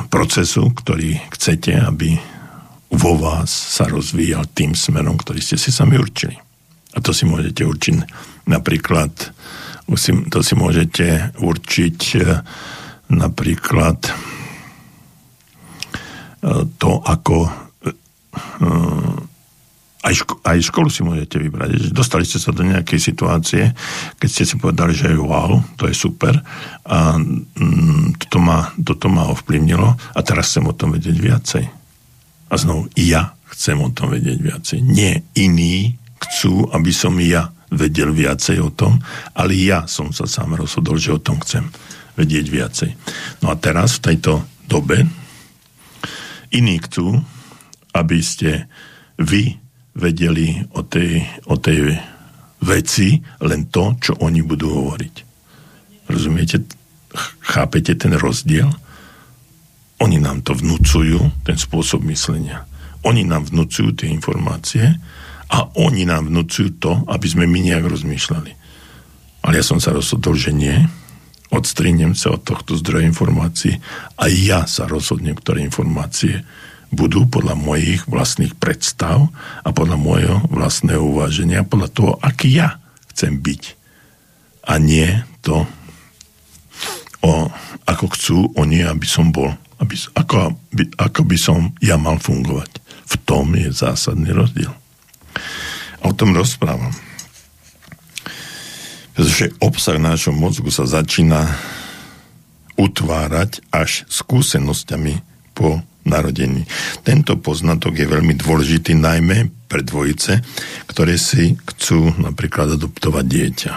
procesu, ktorý chcete, aby vo vás sa rozvíjal tým smerom, ktorý ste si sami určili. A to si môžete určiť napríklad, to si môžete určiť e, napríklad e, to, ako aj, ško- aj školu si môžete vybrať. Dostali ste sa do nejakej situácie, keď ste si povedali, že wow, to je super a mm, toto, ma, toto ma ovplyvnilo a teraz chcem o tom vedieť viacej. A znovu, ja chcem o tom vedieť viacej. Nie iní chcú, aby som ja vedel viacej o tom, ale ja som sa sám rozhodol, že o tom chcem vedieť viacej. No a teraz v tejto dobe iní chcú, aby ste vy vedeli o tej, o tej veci len to, čo oni budú hovoriť. Rozumiete? Chápete ten rozdiel? Oni nám to vnúcujú, ten spôsob myslenia. Oni nám vnúcujú tie informácie a oni nám vnúcujú to, aby sme my nejak rozmýšľali. Ale ja som sa rozhodol, že nie. Odstrinem sa od tohto zdroja informácií a ja sa rozhodnem, ktoré informácie budú podľa mojich vlastných predstav a podľa môjho vlastného uváženia, podľa toho, aký ja chcem byť. A nie to, o, ako chcú oni, aby som bol. Aby, ako, aby, ako by som ja mal fungovať. V tom je zásadný rozdiel. A o tom rozprávam. Pretože obsah nášho mozgu sa začína utvárať až skúsenosťami po narodení. Tento poznatok je veľmi dôležitý najmä pre dvojice, ktoré si chcú napríklad adoptovať dieťa.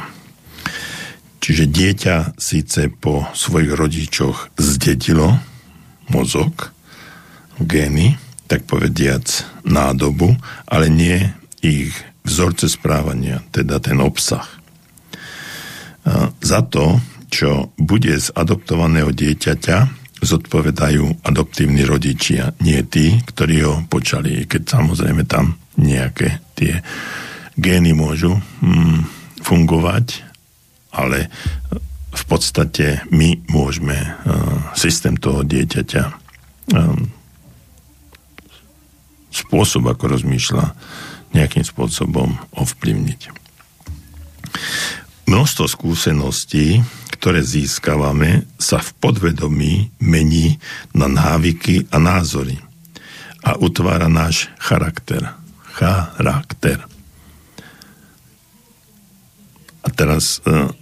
Čiže dieťa síce po svojich rodičoch zdedilo mozog, gény, tak povediac nádobu, ale nie ich vzorce správania, teda ten obsah. Za to, čo bude z adoptovaného dieťaťa, zodpovedajú adoptívni rodičia, nie tí, ktorí ho počali, keď samozrejme tam nejaké tie gény môžu mm, fungovať, ale v podstate my môžeme uh, systém toho dieťaťa um, spôsob, ako rozmýšľa, nejakým spôsobom ovplyvniť. Množstvo skúseností ktoré získavame, sa v podvedomí mení na návyky a názory a utvára náš charakter. Charakter. A teraz e,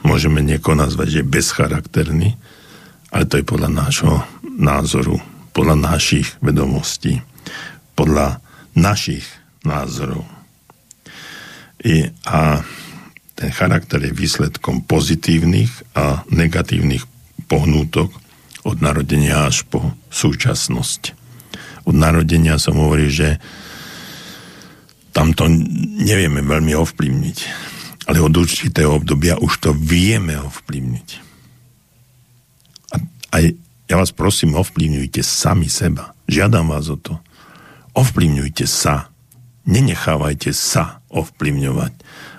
môžeme niekoho nazvať, že bezcharakterný, ale to je podľa nášho názoru, podľa našich vedomostí, podľa našich názorov. I, a ten charakter je výsledkom pozitívnych a negatívnych pohnútok od narodenia až po súčasnosť. Od narodenia som hovorí, že tam to nevieme veľmi ovplyvniť, ale od určitého obdobia už to vieme ovplyvniť. A aj ja vás prosím, ovplyvňujte sami seba. Žiadam vás o to. Ovplyvňujte sa. Nenechávajte sa ovplyvňovať,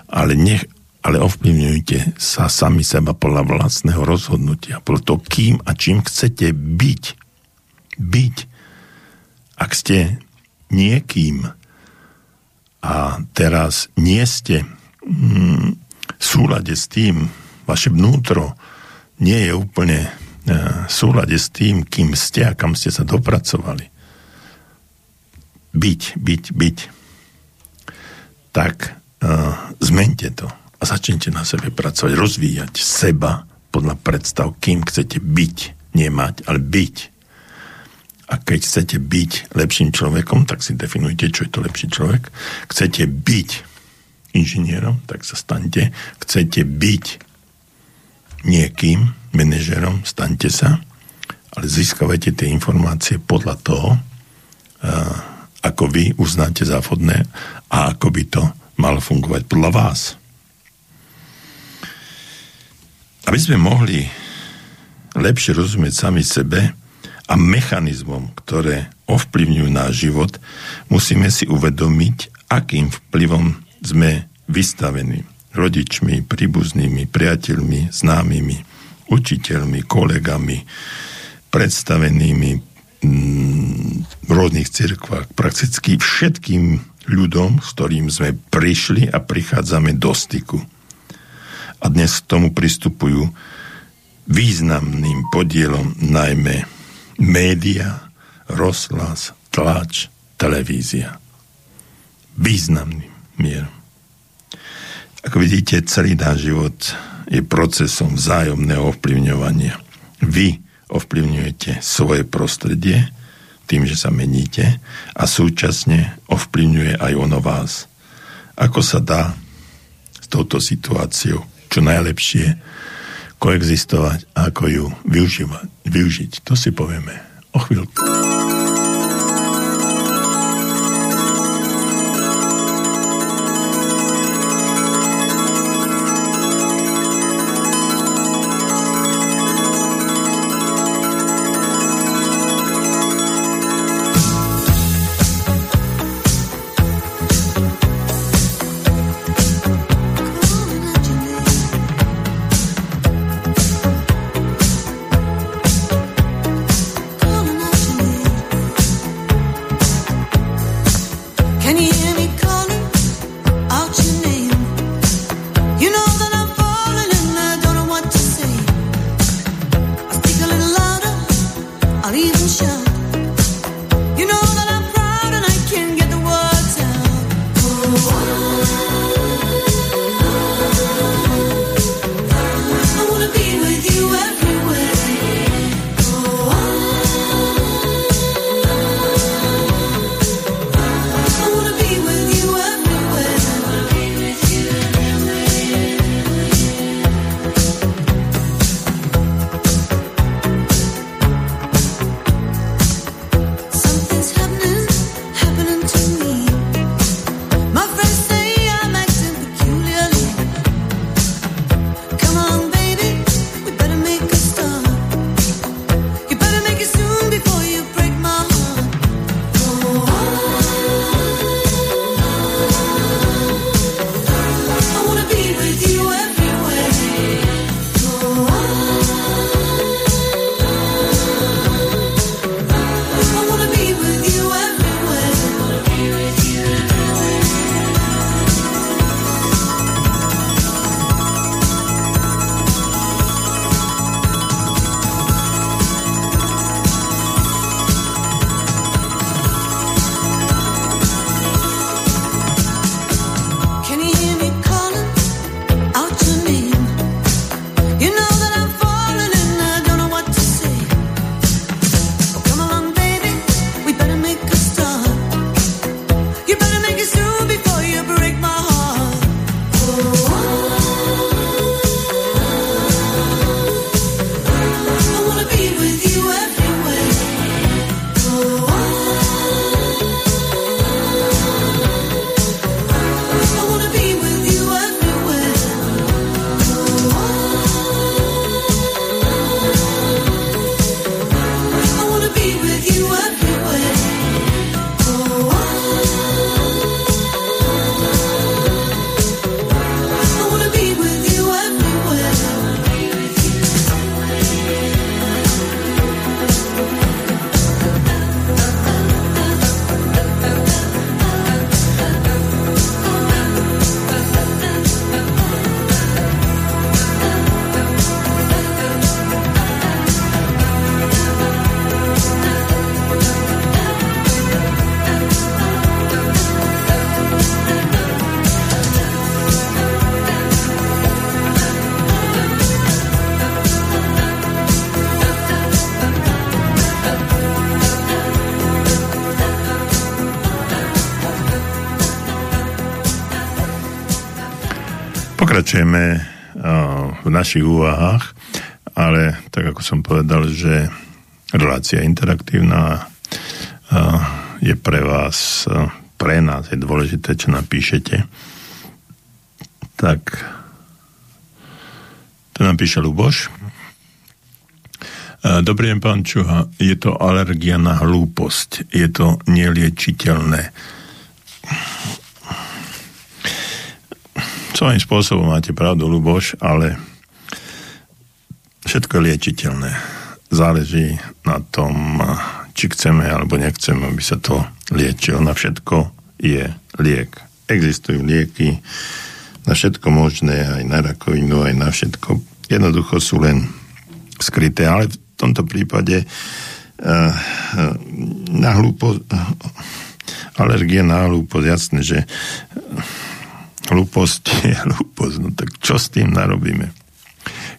ale nech, ale ovplyvňujte sa sami seba podľa vlastného rozhodnutia, podľa toho, kým a čím chcete byť. Byť. Ak ste niekým a teraz nie ste mm, v súlade s tým, vaše vnútro nie je úplne e, v súlade s tým, kým ste a kam ste sa dopracovali. Byť, byť, byť. Tak uh, zmente to a začnite na sebe pracovať, rozvíjať seba podľa predstav, kým chcete byť, nemať, ale byť. A keď chcete byť lepším človekom, tak si definujte, čo je to lepší človek. Chcete byť inžinierom, tak sa staňte. Chcete byť niekým, manažerom, staňte sa, ale získavajte tie informácie podľa toho, ako vy uznáte za vhodné a ako by to malo fungovať podľa vás. Aby sme mohli lepšie rozumieť sami sebe a mechanizmom, ktoré ovplyvňujú náš život, musíme si uvedomiť, akým vplyvom sme vystavení rodičmi, príbuznými, priateľmi, známymi, učiteľmi, kolegami, predstavenými mm, v rôznych cirkvách, prakticky všetkým ľudom, s ktorým sme prišli a prichádzame do styku. A dnes k tomu pristupujú významným podielom najmä média, rozhlas, tlač, televízia. Významným mierom. Ako vidíte, celý náš život je procesom vzájomného ovplyvňovania. Vy ovplyvňujete svoje prostredie tým, že sa meníte a súčasne ovplyvňuje aj ono vás. Ako sa dá s touto situáciou čo najlepšie koexistovať a ako ju využívať, využiť. To si povieme o chvíľku. Pokračujeme v našich úvahách, ale tak ako som povedal, že relácia interaktívna je pre vás, pre nás je dôležité, čo napíšete. Tak to napíše Luboš. Dobrý deň, pán Čuha. Je to alergia na hlúposť. Je to neliečiteľné. Svojím spôsobom máte pravdu, Luboš, ale všetko je liečiteľné. Záleží na tom, či chceme alebo nechceme, aby sa to liečilo. Na všetko je liek. Existujú lieky na všetko možné, aj na rakovinu, aj na všetko. Jednoducho sú len skryté, ale v tomto prípade uh, na hlúpo, alergie na hlúposť, jasné, že hlúposť je hlúposť, no tak čo s tým narobíme?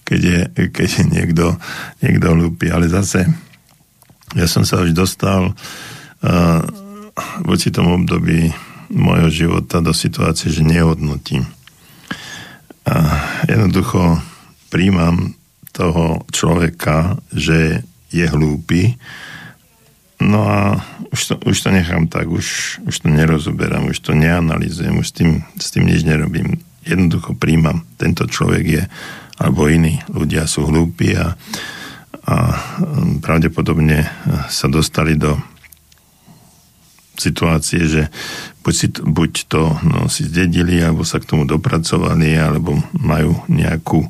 Keď je, keď je niekto, niekto hlúpy, ale zase ja som sa už dostal uh, v určitom období môjho života do situácie, že nehodnotím. A jednoducho príjmam toho človeka, že je hlúpy, no a už to, už to nechám tak, už, už to nerozoberám, už to neanalizujem, už s tým, s tým nič nerobím. Jednoducho príjmam, tento človek je, alebo iní ľudia sú hlúpi a, a pravdepodobne sa dostali do situácie, že buď, si, buď to no, si zdedili, alebo sa k tomu dopracovali, alebo majú nejakú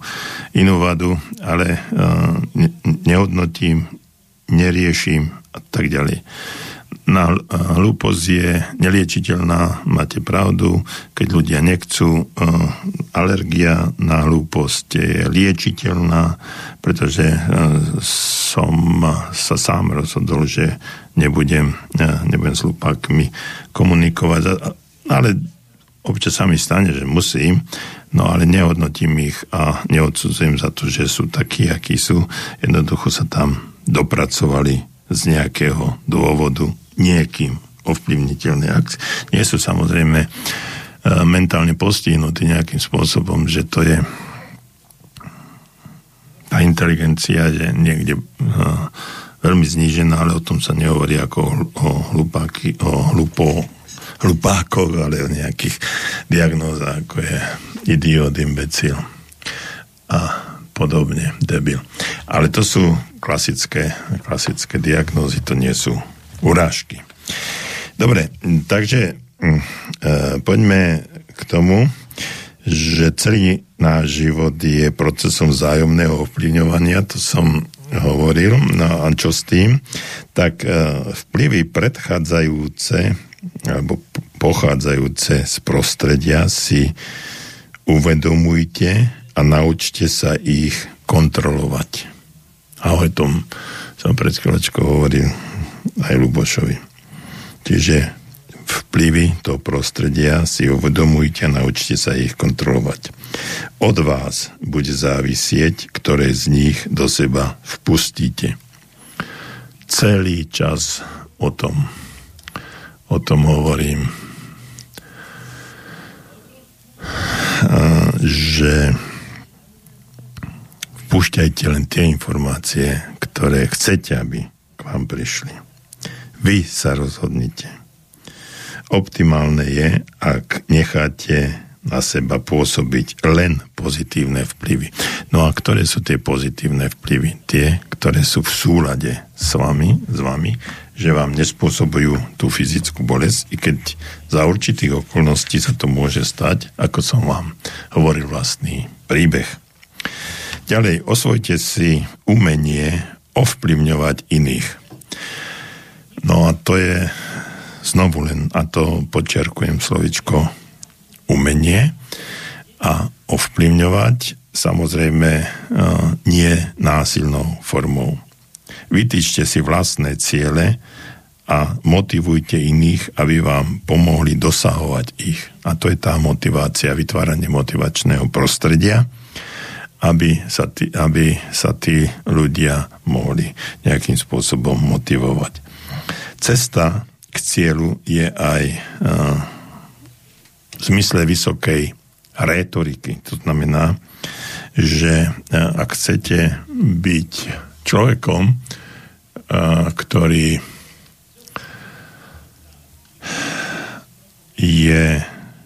inú vadu, ale uh, ne, nehodnotím, neriešim a tak ďalej. Na hlúposť je neliečiteľná, máte pravdu, keď ľudia nechcú. Uh, alergia na hlúposť je liečiteľná, pretože uh, som sa sám rozhodol, že nebudem, nebudem s hlupákmi komunikovať, ale občas sa mi stane, že musím, no ale nehodnotím ich a neodsudzujem za to, že sú takí, akí sú. Jednoducho sa tam dopracovali z nejakého dôvodu niekým ovplyvniteľné. Ak nie sú samozrejme e, mentálne postihnutí nejakým spôsobom, že to je tá inteligencia, že niekde uh, veľmi znížená, ale o tom sa nehovorí ako o, hlupáky, o hlupo, hlupákoch, ale o nejakých diagnózach, ako je idiot, imbecil a podobne, debil. Ale to sú klasické, klasické diagnózy, to nie sú urážky. Dobre, takže e, poďme k tomu, že celý náš život je procesom vzájomného ovplyvňovania, to som hovoril, no a čo s tým, tak e, vplyvy predchádzajúce alebo pochádzajúce z prostredia si uvedomujte a naučte sa ich kontrolovať. A o tom som pred chvíľočkou hovoril aj Lubošovi. Čiže vplyvy toho prostredia si uvedomujte a naučte sa ich kontrolovať. Od vás bude závisieť, ktoré z nich do seba vpustíte. Celý čas o tom, o tom hovorím, že vpúšťajte len tie informácie, ktoré chcete, aby k vám prišli. Vy sa rozhodnite Optimálne je, ak necháte na seba pôsobiť len pozitívne vplyvy. No a ktoré sú tie pozitívne vplyvy? Tie, ktoré sú v súlade s vami, s vami, že vám nespôsobujú tú fyzickú bolesť, i keď za určitých okolností sa to môže stať, ako som vám hovoril vlastný príbeh. Ďalej, osvojte si umenie ovplyvňovať iných. No a to je znovu len, a to podčiarkujem slovičko umenie a ovplyvňovať samozrejme e, nie násilnou formou. Vytýčte si vlastné ciele a motivujte iných, aby vám pomohli dosahovať ich. A to je tá motivácia, vytváranie motivačného prostredia, aby sa tí, aby sa tí ľudia mohli nejakým spôsobom motivovať. Cesta k cieľu je aj v zmysle vysokej rétoriky. To znamená, že ak chcete byť človekom, ktorý je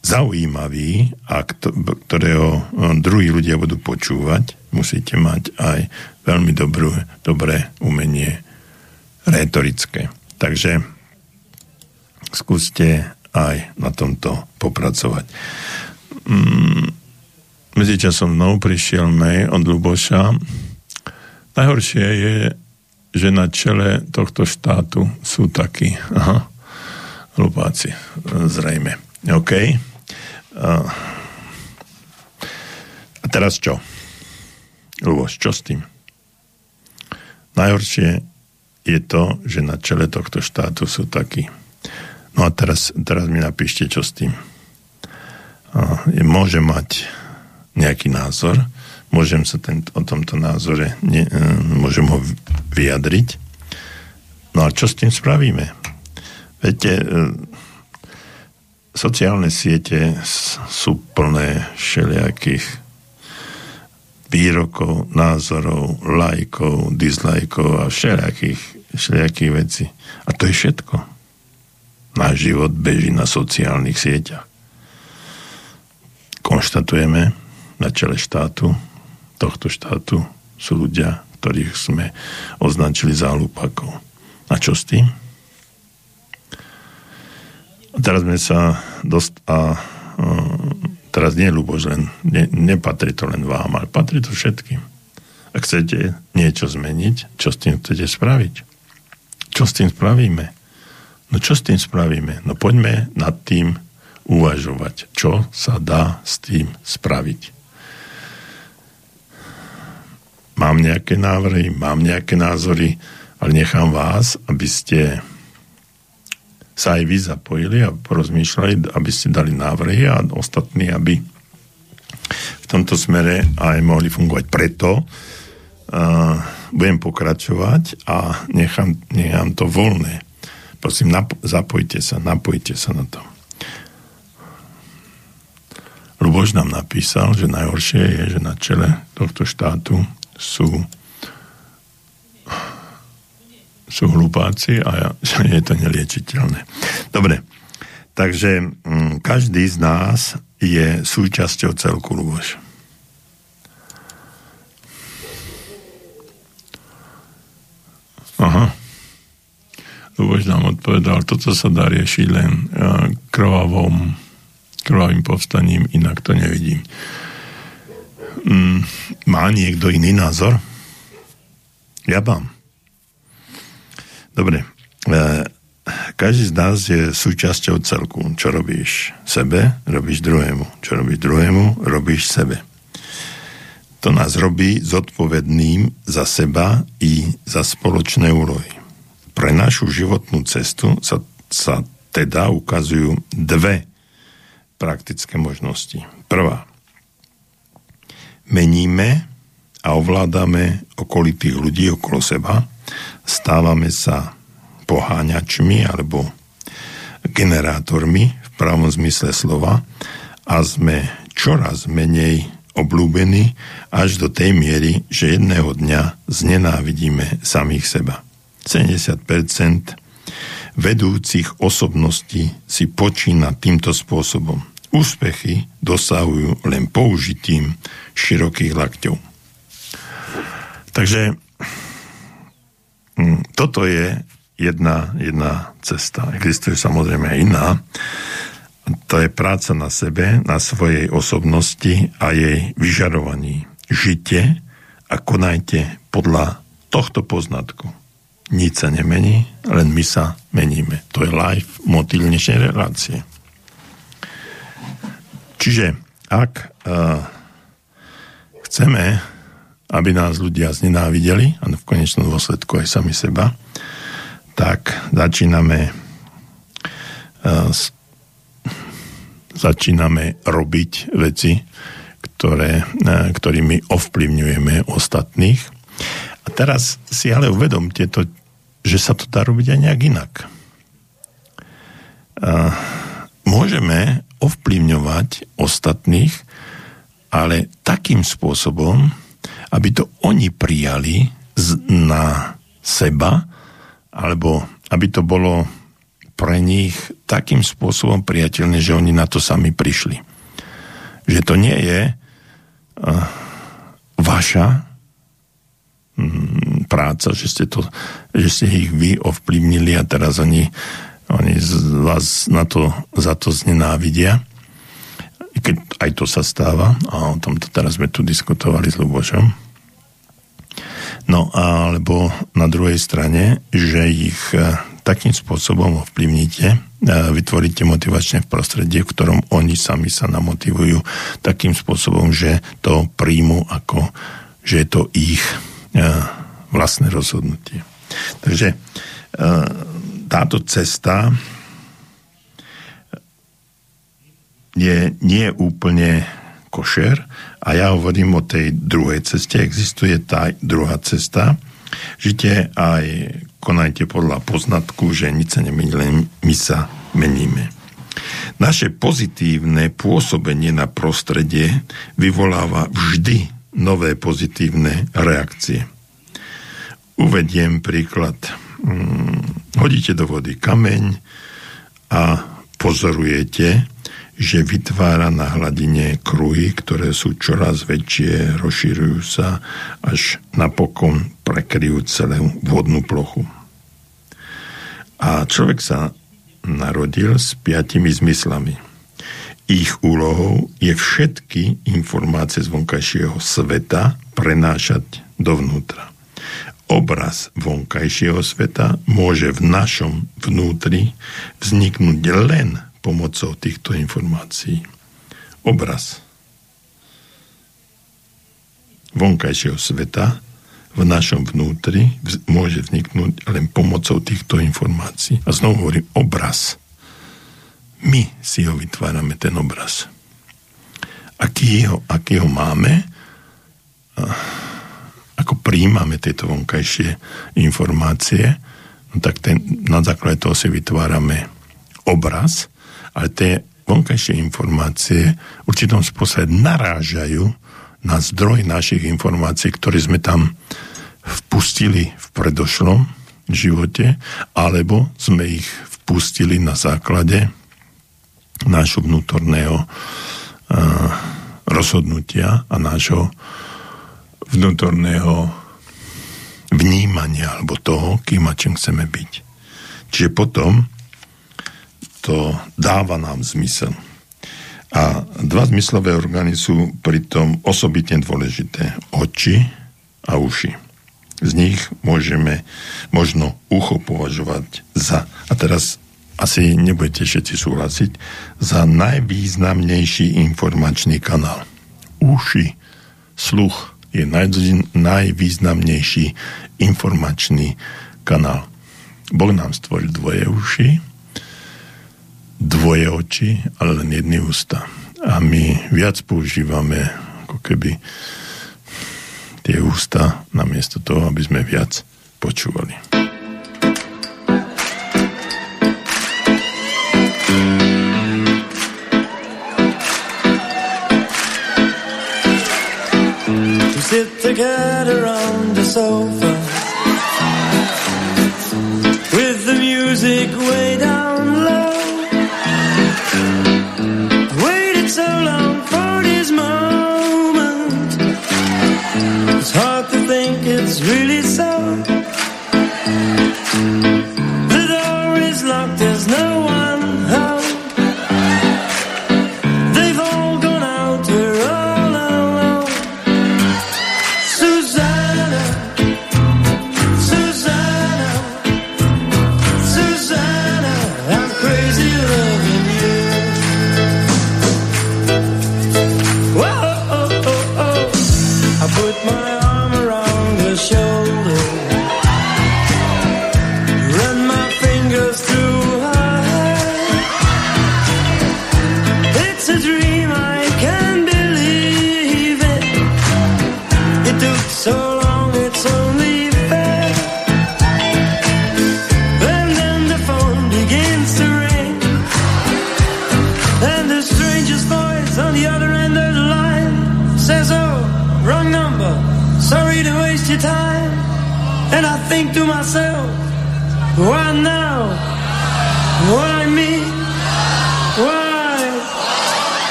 zaujímavý a ktorého druhí ľudia budú počúvať, musíte mať aj veľmi dobrú, dobré umenie rétorické. Takže skúste aj na tomto popracovať. Mm, medzičasom mnou prišiel mail od Luboša. Najhoršie je, že na čele tohto štátu sú takí aha, hlupáci, zrejme. OK. A teraz čo? Luboš, čo s tým? Najhoršie je to, že na čele tohto štátu sú takí. No a teraz, teraz mi napíšte, čo s tým. A, môže mať nejaký názor, môžem sa ten, o tomto názore, ne, e, môžem ho vyjadriť. No a čo s tým spravíme? Viete, e, sociálne siete sú plné všelijakých výrokov, názorov, lajkov, dislajkov a všelijakých, všelijakých vecí. A to je všetko. Náš život beží na sociálnych sieťach. Konštatujeme na čele štátu, tohto štátu sú ľudia, ktorých sme označili za hlupákov. A čo s tým? Teraz sme sa dost, a, a teraz nie Luboš, len, ne, nepatrí to len vám, ale patrí to všetkým. Ak chcete niečo zmeniť, čo s tým chcete spraviť? Čo s tým spravíme? No čo s tým spravíme? No poďme nad tým uvažovať, čo sa dá s tým spraviť. Mám nejaké návrhy, mám nejaké názory, ale nechám vás, aby ste sa aj vy zapojili a porozmýšľali, aby ste dali návrhy a ostatní, aby v tomto smere aj mohli fungovať. Preto uh, budem pokračovať a nechám, nechám to voľné. Prosím, nap- zapojte sa, napojte sa na to. Luboš nám napísal, že najhoršie je, že na čele tohto štátu sú sú hlupáci a je to neliečiteľné. Dobre, takže mm, každý z nás je súčasťou celku Luboš. Aha. Luboš nám odpovedal, toto sa dá riešiť len e, krvavom, krvavým povstaním, inak to nevidím. Mm, má niekto iný názor? Ja mám. Dobre. E, každý z nás je súčasťou celku. Čo robíš sebe, robíš druhému. Čo robíš druhému, robíš sebe. To nás robí zodpovedným za seba i za spoločné úlohy. Pre našu životnú cestu sa, sa teda ukazujú dve praktické možnosti. Prvá. Meníme a ovládame okolitých ľudí okolo seba – stávame sa poháňačmi alebo generátormi v pravom zmysle slova a sme čoraz menej oblúbení až do tej miery, že jedného dňa znenávidíme samých seba. 70% vedúcich osobností si počína týmto spôsobom. Úspechy dosahujú len použitím širokých lakťov. Takže toto je jedna, jedna cesta. Existuje samozrejme aj iná. To je práca na sebe, na svojej osobnosti a jej vyžarovaní. Žite a konajte podľa tohto poznatku. Nič sa nemení, len my sa meníme. To je life motil dnešnej relácie. Čiže ak uh, chceme aby nás ľudia znenávideli, a v konečnom dôsledku aj sami seba, tak začíname uh, začíname robiť veci, ktoré, uh, ktorými ovplyvňujeme ostatných. A teraz si ale uvedomte to, že sa to dá robiť aj nejak inak. Môže môžeme ovplyvňovať ostatných, ale takým spôsobom, aby to oni prijali na seba, alebo aby to bolo pre nich takým spôsobom priateľné, že oni na to sami prišli. Že to nie je uh, vaša um, práca, že ste, to, že ste ich vy ovplyvnili a teraz oni, oni vás na to, za to znenávidia. Keď aj to sa stáva, a o tomto teraz sme tu diskutovali s Lubošom. No alebo na druhej strane, že ich takým spôsobom ovplyvníte, vytvoríte motivačné prostredie, v ktorom oni sami sa namotivujú takým spôsobom, že to príjmu ako, že je to ich vlastné rozhodnutie. Takže táto cesta je nie úplne košer a ja hovorím o tej druhej ceste. Existuje tá druhá cesta. Žite aj konajte podľa poznatku, že nič sa nemení, len my sa meníme. Naše pozitívne pôsobenie na prostredie vyvoláva vždy nové pozitívne reakcie. Uvediem príklad. Hmm, hodíte do vody kameň a pozorujete, že vytvára na hladine kruhy, ktoré sú čoraz väčšie, rozširujú sa, až napokon prekryjú celú vodnú plochu. A človek sa narodil s piatimi zmyslami. Ich úlohou je všetky informácie z vonkajšieho sveta prenášať dovnútra. Obraz vonkajšieho sveta môže v našom vnútri vzniknúť len pomocou týchto informácií. Obraz vonkajšieho sveta v našom vnútri môže vzniknúť len pomocou týchto informácií. A znovu hovorím, obraz. My si ho vytvárame, ten obraz. Aký ho, aký ho máme, ako príjmame tieto vonkajšie informácie, no tak ten, na základe toho si vytvárame obraz ale tie vonkajšie informácie v určitom spôsobe narážajú na zdroj našich informácií, ktoré sme tam vpustili v predošlom živote, alebo sme ich vpustili na základe nášho vnútorného uh, rozhodnutia a nášho vnútorného vnímania alebo toho, kým a čím chceme byť. Čiže potom to dáva nám zmysel. A dva zmyslové orgány sú pritom osobitne dôležité. Oči a uši. Z nich môžeme možno ucho považovať za, a teraz asi nebudete všetci súhlasiť, za najvýznamnejší informačný kanál. Uši, sluch je naj, najvýznamnejší informačný kanál. Boh nám stvoril dvoje uši, dvoje oči, ale len jedny ústa. A my viac používame ako keby tie ústa namiesto toho, aby sme viac počúvali.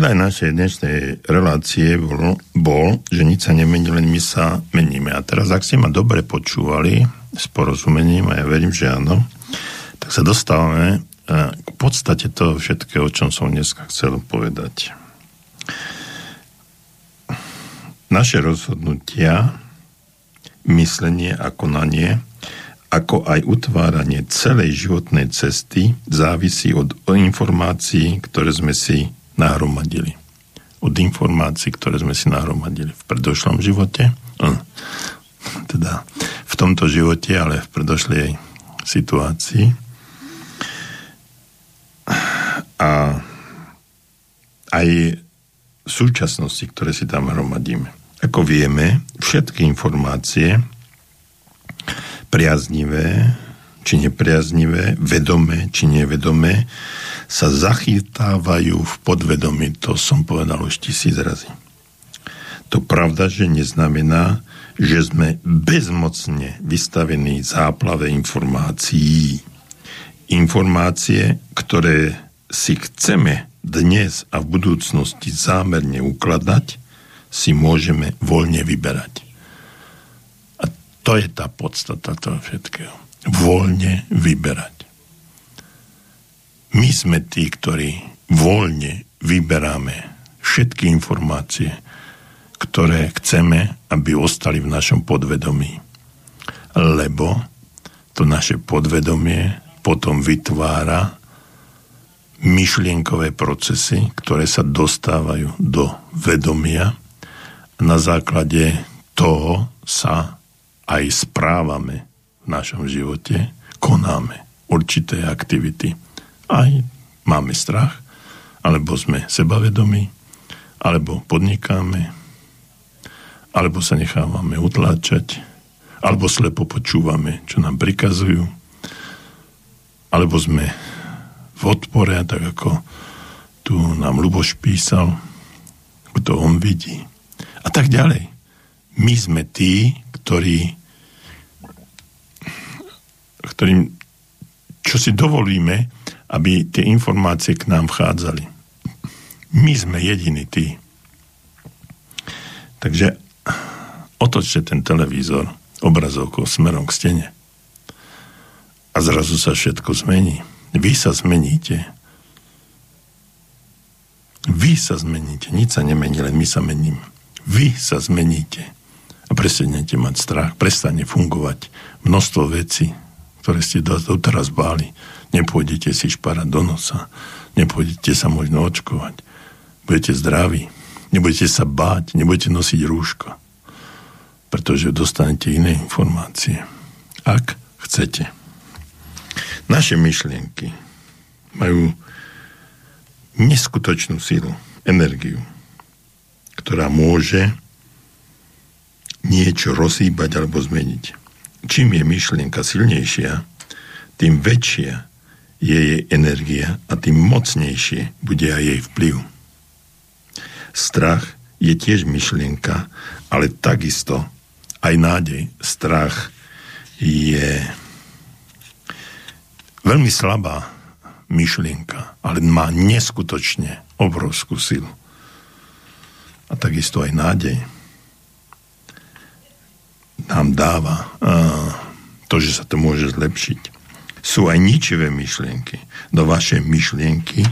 Headline našej dnešnej relácie bol, bol, že nič sa nemení, len my sa meníme. A teraz, ak ste ma dobre počúvali s porozumením, a ja verím, že áno, tak sa dostávame eh, k podstate toho všetkého, o čom som dneska chcel povedať. Naše rozhodnutia, myslenie a konanie, ako aj utváranie celej životnej cesty závisí od informácií, ktoré sme si nahromadili. Od informácií, ktoré sme si nahromadili v predošlom živote, hm, teda v tomto živote, ale v predošlej situácii. A aj súčasnosti, ktoré si tam hromadíme. Ako vieme, všetky informácie, priaznivé či nepriaznivé, vedomé či nevedomé, sa zachytávajú v podvedomí. To som povedal už tisíc razy. To pravda, že neznamená, že sme bezmocne vystavení záplave informácií. Informácie, ktoré si chceme dnes a v budúcnosti zámerne ukladať, si môžeme voľne vyberať. A to je tá podstata toho všetkého. Voľne vyberať. My sme tí, ktorí voľne vyberáme všetky informácie, ktoré chceme, aby ostali v našom podvedomí. Lebo to naše podvedomie potom vytvára myšlienkové procesy, ktoré sa dostávajú do vedomia. Na základe toho sa aj správame v našom živote, konáme určité aktivity. Aj máme strach, alebo sme sebavedomí, alebo podnikáme, alebo sa nechávame utláčať, alebo slepo počúvame, čo nám prikazujú, alebo sme v odpore, tak ako tu nám Luboš písal, kto on vidí. A tak ďalej. My sme tí, ktorí ktorým čo si dovolíme, aby tie informácie k nám vchádzali. My sme jediní tí. Takže otočte ten televízor obrazovkou smerom k stene a zrazu sa všetko zmení. Vy sa zmeníte. Vy sa zmeníte. Nič sa nemení, len my sa meníme. Vy sa zmeníte. A prestanete mať strach. Prestane fungovať množstvo vecí, ktoré ste doteraz báli. Nepôjdete si šparať do nosa. Nepôjdete sa možno očkovať. Budete zdraví. Nebudete sa báť. Nebudete nosiť rúško. Pretože dostanete iné informácie. Ak chcete. Naše myšlienky majú neskutočnú sílu, energiu, ktorá môže niečo rozhýbať alebo zmeniť. Čím je myšlienka silnejšia, tým väčšia je jej energia a tým mocnejšie bude aj jej vplyv. Strach je tiež myšlienka, ale takisto aj nádej. Strach je veľmi slabá myšlienka, ale má neskutočne obrovskú silu. A takisto aj nádej nám dáva to, že sa to môže zlepšiť. Sú aj ničivé myšlienky. Do vaše myšlienky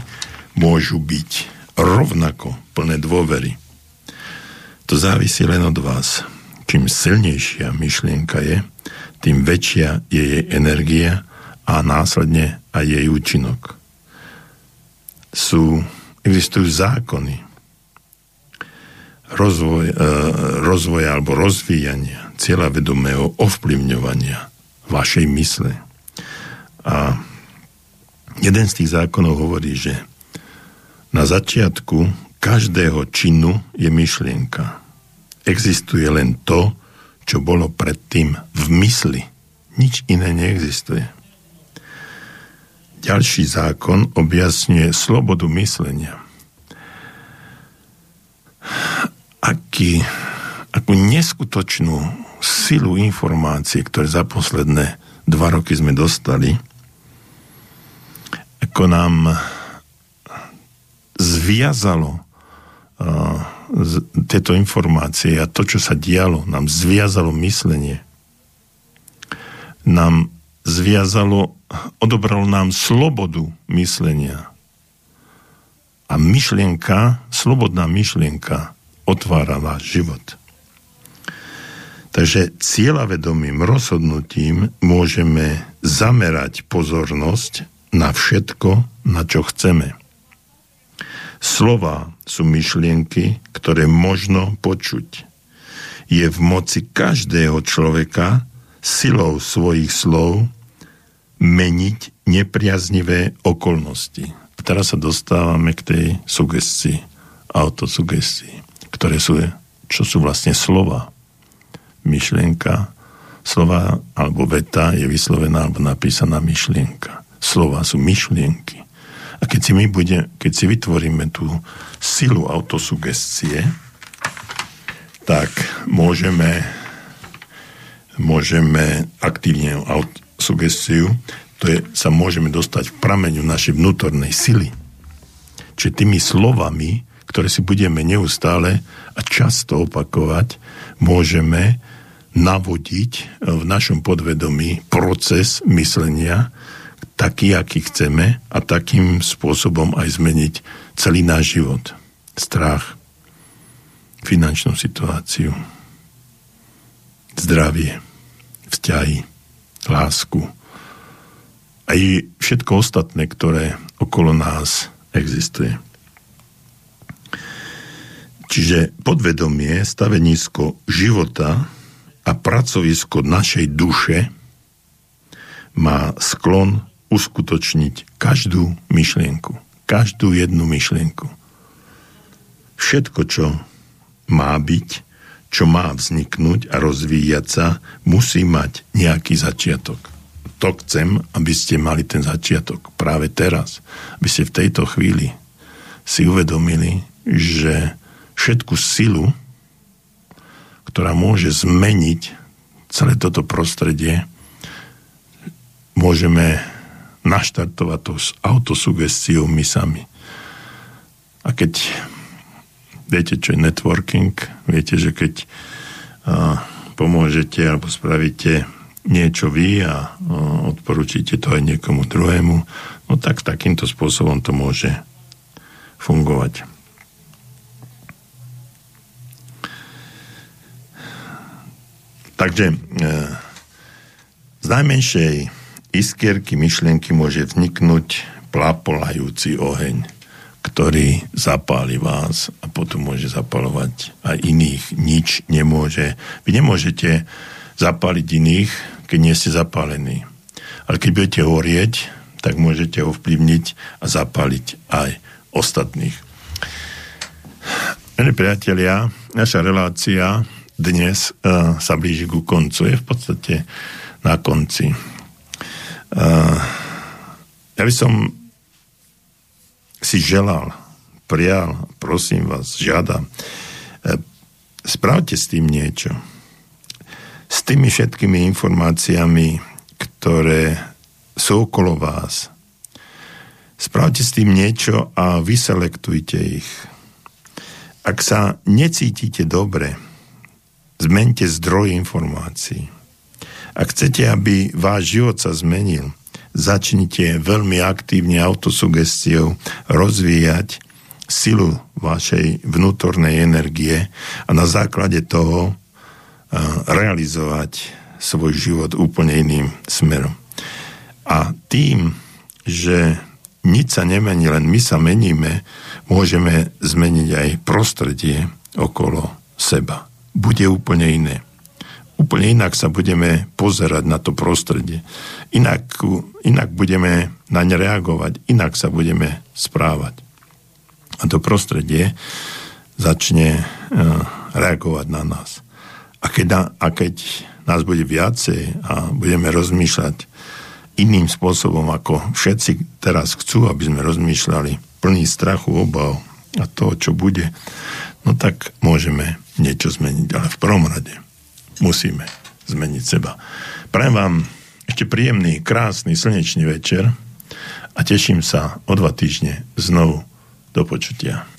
môžu byť rovnako plné dôvery. To závisí len od vás. Čím silnejšia myšlienka je, tým väčšia je jej energia a následne aj jej účinok. Sú, existujú zákony rozvoj, e, rozvoja alebo rozvíjania cieľa vedomého ovplyvňovania vašej mysle. A jeden z tých zákonov hovorí, že na začiatku každého činu je myšlienka. Existuje len to, čo bolo predtým v mysli. Nič iné neexistuje. Ďalší zákon objasňuje slobodu myslenia. Aký, akú neskutočnú silu informácie, ktoré za posledné dva roky sme dostali, ako nám zviazalo uh, z, tieto informácie a to, čo sa dialo, nám zviazalo myslenie. Nám zviazalo, odobralo nám slobodu myslenia. A myšlienka, slobodná myšlienka otvára váš život. Takže cieľavedomým rozhodnutím môžeme zamerať pozornosť na všetko, na čo chceme. Slova sú myšlienky, ktoré možno počuť. Je v moci každého človeka silou svojich slov meniť nepriaznivé okolnosti. A teraz sa dostávame k tej sugestii, autosugestii, ktoré sú, čo sú vlastne slova. Myšlienka, slova alebo veta je vyslovená alebo napísaná myšlienka. Slova sú myšlienky. A keď si my bude, keď si vytvoríme tú silu autosugestie, tak môžeme môžeme aktívne sugestiu, to je, sa môžeme dostať v prameňu našej vnútornej sily. Čiže tými slovami, ktoré si budeme neustále a často opakovať, môžeme navodiť v našom podvedomí proces myslenia taký, aký chceme a takým spôsobom aj zmeniť celý náš život. Strach, finančnú situáciu, zdravie, vzťahy, lásku aj všetko ostatné, ktoré okolo nás existuje. Čiže podvedomie, stavenisko života a pracovisko našej duše má sklon uskutočniť každú myšlienku. Každú jednu myšlienku. Všetko, čo má byť, čo má vzniknúť a rozvíjať sa, musí mať nejaký začiatok. To chcem, aby ste mali ten začiatok práve teraz. Aby ste v tejto chvíli si uvedomili, že všetku silu, ktorá môže zmeniť celé toto prostredie, môžeme naštartovať to s autosugestiou my sami. A keď viete, čo je networking, viete, že keď a, pomôžete alebo spravíte niečo vy a, a odporúčite to aj niekomu druhému, no tak takýmto spôsobom to môže fungovať. Takže e, z najmenšej iskierky myšlienky môže vzniknúť plápolajúci oheň, ktorý zapáli vás a potom môže zapalovať aj iných. Nič nemôže. Vy nemôžete zapáliť iných, keď nie ste zapálení. Ale keď budete horieť, tak môžete ovplyvniť a zapáliť aj ostatných. Milí priatelia, naša relácia dnes uh, sa blíži ku koncu. Je v podstate na konci. Uh, ja by som si želal, prial, prosím vás, žiadam, uh, spravte s tým niečo. S tými všetkými informáciami, ktoré sú okolo vás. Spravte s tým niečo a vyselektujte ich. Ak sa necítite dobre, zmente zdroj informácií ak chcete, aby váš život sa zmenil, začnite veľmi aktívne autosugestiou rozvíjať silu vašej vnútornej energie a na základe toho realizovať svoj život úplne iným smerom. A tým, že nič sa nemení, len my sa meníme, môžeme zmeniť aj prostredie okolo seba. Bude úplne iné úplne inak sa budeme pozerať na to prostredie. Inak, inak budeme na ne reagovať, inak sa budeme správať. A to prostredie začne uh, reagovať na nás. A keď, a keď nás bude viacej a budeme rozmýšľať iným spôsobom, ako všetci teraz chcú, aby sme rozmýšľali plný strachu, obav a toho, čo bude, no tak môžeme niečo zmeniť. Ale v prvom rade musíme zmeniť seba. Prajem vám ešte príjemný, krásny, slnečný večer a teším sa o dva týždne znovu do počutia.